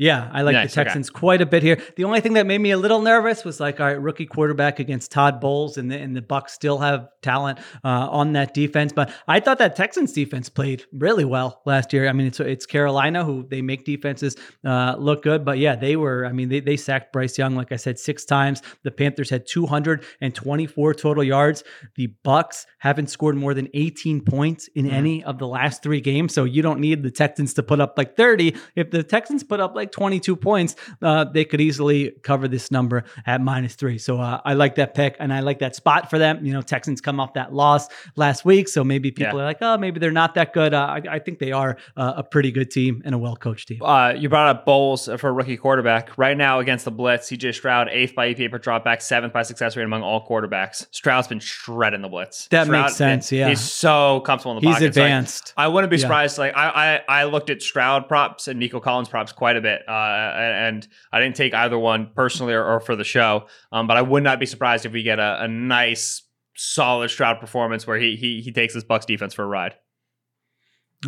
Yeah, I like Nice, the okay. Texans quite a bit here. The only thing that made me a little nervous was like, all right, rookie quarterback against Todd Bowles, and the and the Bucks still have talent uh, on that defense. But I thought that Texans defense played really well last year. I mean, it's it's Carolina who they make defenses uh, look good, but yeah, they were. I mean, they they sacked Bryce Young like I said six times. The Panthers had 224 total yards. The Bucks haven't scored more than 18 points in Mhm. any of the last three games, so you don't need the Texans to put up like 30. If the Texans put up like like 22 points, uh, they could easily cover this number at minus three. So uh, I like that pick and I like that spot for them. You know, Texans come off that loss last week. So maybe people Yeah. are like, oh, maybe they're not that good. Uh, I, I think they are uh, a pretty good team and a well coached team. Uh, you brought up Bowles for a rookie quarterback. Right now against the Blitz, CJ Stroud, eighth by EPA per dropback, seventh by success rate among all quarterbacks. Stroud's been shredding the Blitz. That Stroud- makes sense, yeah. He's so comfortable in the He's pocket. So I- advanced. I wouldn't be Yeah. surprised. Like I, I, I looked at Stroud props and Nico Collins props quite a bit, uh, and I didn't take either one personally or, or for the show. Um, but I would not be surprised if we get a, a nice, solid Stroud performance where he he he takes this Bucks defense for a ride.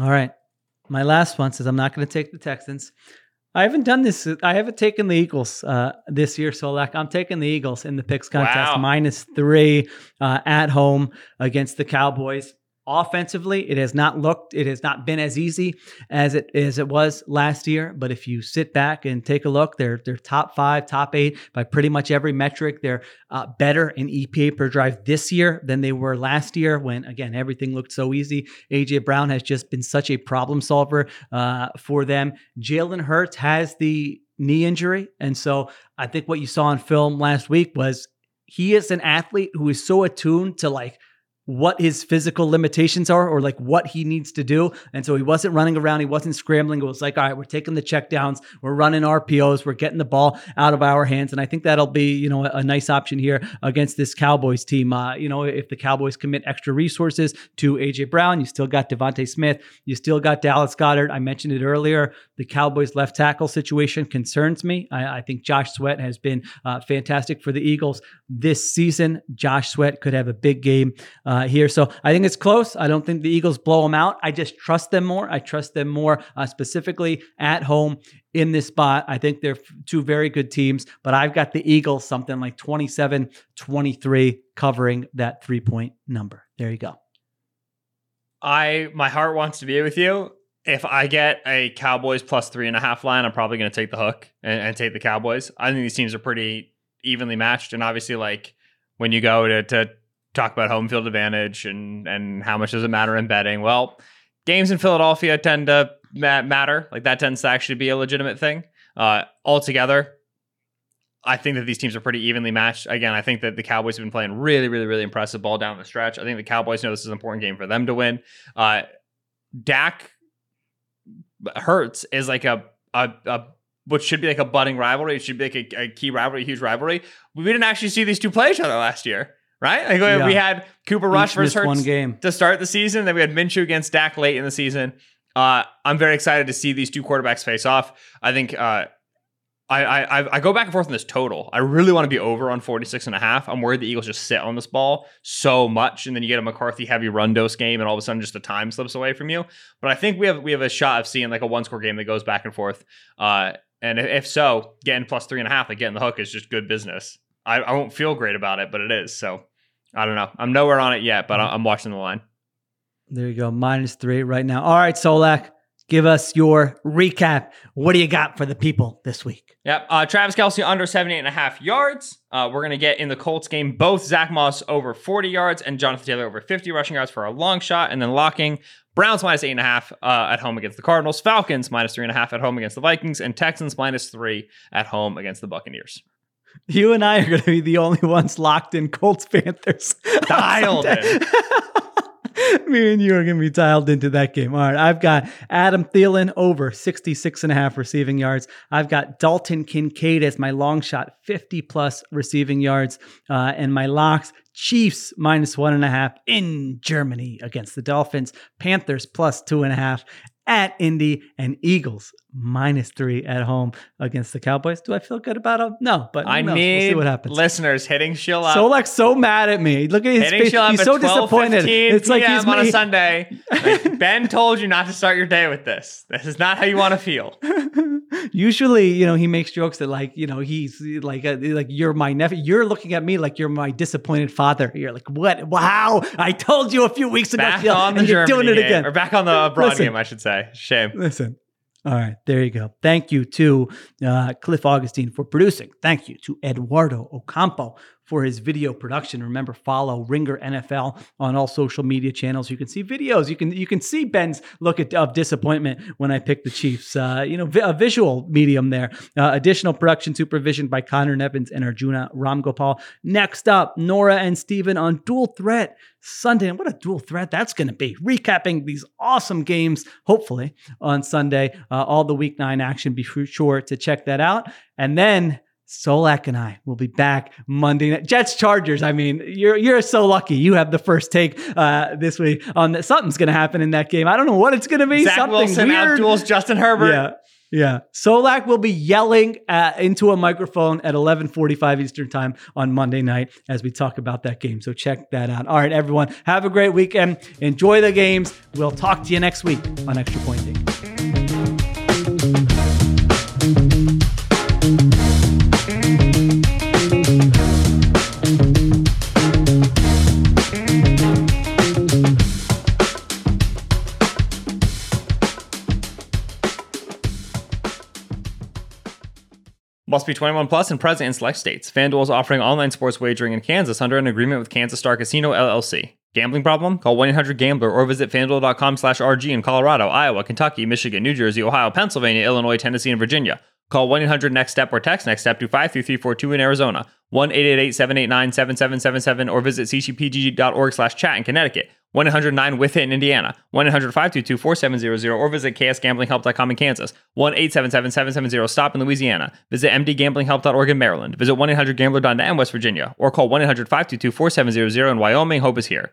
All right. My last one says I'm not going to take the Texans. I haven't done this. I haven't taken the Eagles uh, this year, so like I'm taking the Eagles in the picks contest Wow. minus three uh, at home against the Cowboys. Offensively, it has not looked, it has not been as easy as it as it was last year. But if you sit back and take a look, they're they're top five, top eight by pretty much every metric. They're uh, better in EPA per drive this year than they were last year, when again everything looked so easy. AJ Brown has just been such a problem solver uh, for them. Jalen Hurts has the knee injury, and so I think what you saw on film last week was he is an athlete who is so attuned to like what his physical limitations are or like what he needs to do. And so he wasn't running around, he wasn't scrambling. It was like, all right, we're taking the check downs, we're running RPOs, we're getting the ball out of our hands. And I think that'll be, you know, a, a nice option here against this Cowboys team. Uh, you know, if the Cowboys commit extra resources to AJ Brown, you still got DeVonta Smith, you still got Dallas Goedert. I mentioned it earlier. The Cowboys left tackle situation concerns me. I, I think Josh Sweat has been uh, fantastic for the Eagles this season. Josh Sweat could have a big game uh, here. So I think it's close. I don't think the Eagles blow them out. I just trust them more. I trust them more uh, specifically at home in this spot. I think they're two very good teams, but I've got the Eagles something like 27 23 covering that three point number. There you go. I my heart wants to be with you. If I get a Cowboys plus three and a half line, I'm probably going to take the hook and, and take the Cowboys. I think these teams are pretty evenly matched, and obviously, like when you go to, to talk about home field advantage and and how much does it matter in betting, well, games in Philadelphia tend to ma- matter. Like that tends to actually be a legitimate thing. Uh, altogether, I think that these teams are pretty evenly matched. Again, I think that the Cowboys have been playing really, really, really impressive ball down the stretch. I think the Cowboys know this is an important game for them to win. Uh, Dak Hurts is like a, a, a what should be like a budding rivalry. It should be like a, a key rivalry, a huge rivalry. We didn't actually see these two play each other last year, right? Like Yeah. we had Cooper Rush Each versus Hurts one game. to start the season. Then we had Minshew against Dak late in the season. Uh, I'm very excited to see these two quarterbacks face off. I think uh, I, I I- go back and forth on this total. I really want to be over on 46 and a half. I'm worried the Eagles just sit on this ball so much, and then you get a McCarthy heavy run dose game, and all of a sudden just the time slips away from you. But I think we have we have a shot of seeing like a one score game that goes back and forth. Uh, and if- if so, getting plus three and a half, like getting the hook is just good business. I, I won't feel great about it, but it is. So I don't know. I'm nowhere on it yet, but I- I'm watching the line. There you go. Minus three right now. All right, Solak, give us your recap. What do you got for the people this week? Yep. Uh, Travis Kelce under 78 and a half yards. Uh, we're going to get in the Colts game both Zack Moss over 40 yards and Jonathan Taylor over 50 rushing yards for a long shot. And then locking Browns minus eight and a half uh, at home against the Cardinals, Falcons minus three and a half at home against the Vikings, and Texans minus three at home against the Buccaneers. You and I are going to be the only ones locked in Colts Panthers. [LAUGHS] Dialed in. [LAUGHS] Me and you are going to be dialed into that game. All right. I've got Adam Thielen over 66 and a half receiving yards. I've got Dalton Kincaid as my long shot, 50 plus receiving yards. Uh, and my locks, Chiefs minus one and a half in Germany against the Dolphins, Panthers plus two and a half at Indy, and Eagles minus three at home against the Cowboys. Do I feel good about them? No, but I knows? need we'll see what happens. listeners hitting Sheil up. Solak's so mad at me. Look at his hitting face. He's so disappointed. 12:15 It's like he's on a Sunday. Like, [LAUGHS] ben told you not to start your day with this. This is not how you want to feel. [LAUGHS] Usually, you know, he makes jokes that like, you know, he's like, uh, like you're my nephew. You're looking at me like you're my disappointed father. You're like, what? Wow! I told you a few weeks ago, Back [LAUGHS] on the you're Germany doing it game, again. or back on the abroad Listen. game, I should say. Shame. Listen. All right, there you go. Thank you to uh, Cliff Augustin for producing. Thank you to Eduardo Ocampo for his video production. Remember, follow Ringer NFL on all social media channels. You can see videos. You can you can see Ben's look at, of disappointment when I picked the Chiefs. Uh, you know, vi- a visual medium there. Uh, additional production supervision by Conor Nevins and Arjuna Ramgopal. Next up, Nora and Steven on Dual Threat Sunday. And what a dual threat that's going to be. Recapping these awesome games, hopefully, on Sunday. Uh, all the week nine action. Be sure to check that out. And then Solak and I will be back Monday night. Jets Chargers. I mean, you're you're so lucky. You have the first take uh, this week on that. Something's going to happen in that game. I don't know what it's going to be. Zach Something Wilson weird. outduels Justin Herbert. Yeah. Yeah. Solak will be yelling uh, into a microphone at 11:45 Eastern Time on Monday night as we talk about that game. So check that out. All right, everyone, have a great weekend. Enjoy the games. We'll talk to you next week on Extra Point Taken. Must be 21 plus and present in select states. FanDuel is offering online sports wagering in Kansas under an agreement with Kansas Star Casino LLC. Gambling problem? Call 1-800-GAMBLER or visit FanDuel.com slash RG in Colorado, Iowa, Kentucky, Michigan, New Jersey, Ohio, Pennsylvania, Illinois, Tennessee, and Virginia. Call 1-800-NEXT-STEP or text NEXT STEP to 53342 in Arizona, 1-888-789-7777 or visit ccpg.org slash chat in Connecticut, 1-800-9-WITH-IT in Indiana, 1-800-522-4700 or visit ksgamblinghelp.com in Kansas, 1-877-770-STOP in Louisiana, visit mdgamblinghelp.org in Maryland, visit 1-800-GAMBLER.net in West Virginia, or call 1-800-522-4700 in Wyoming. Hope is here.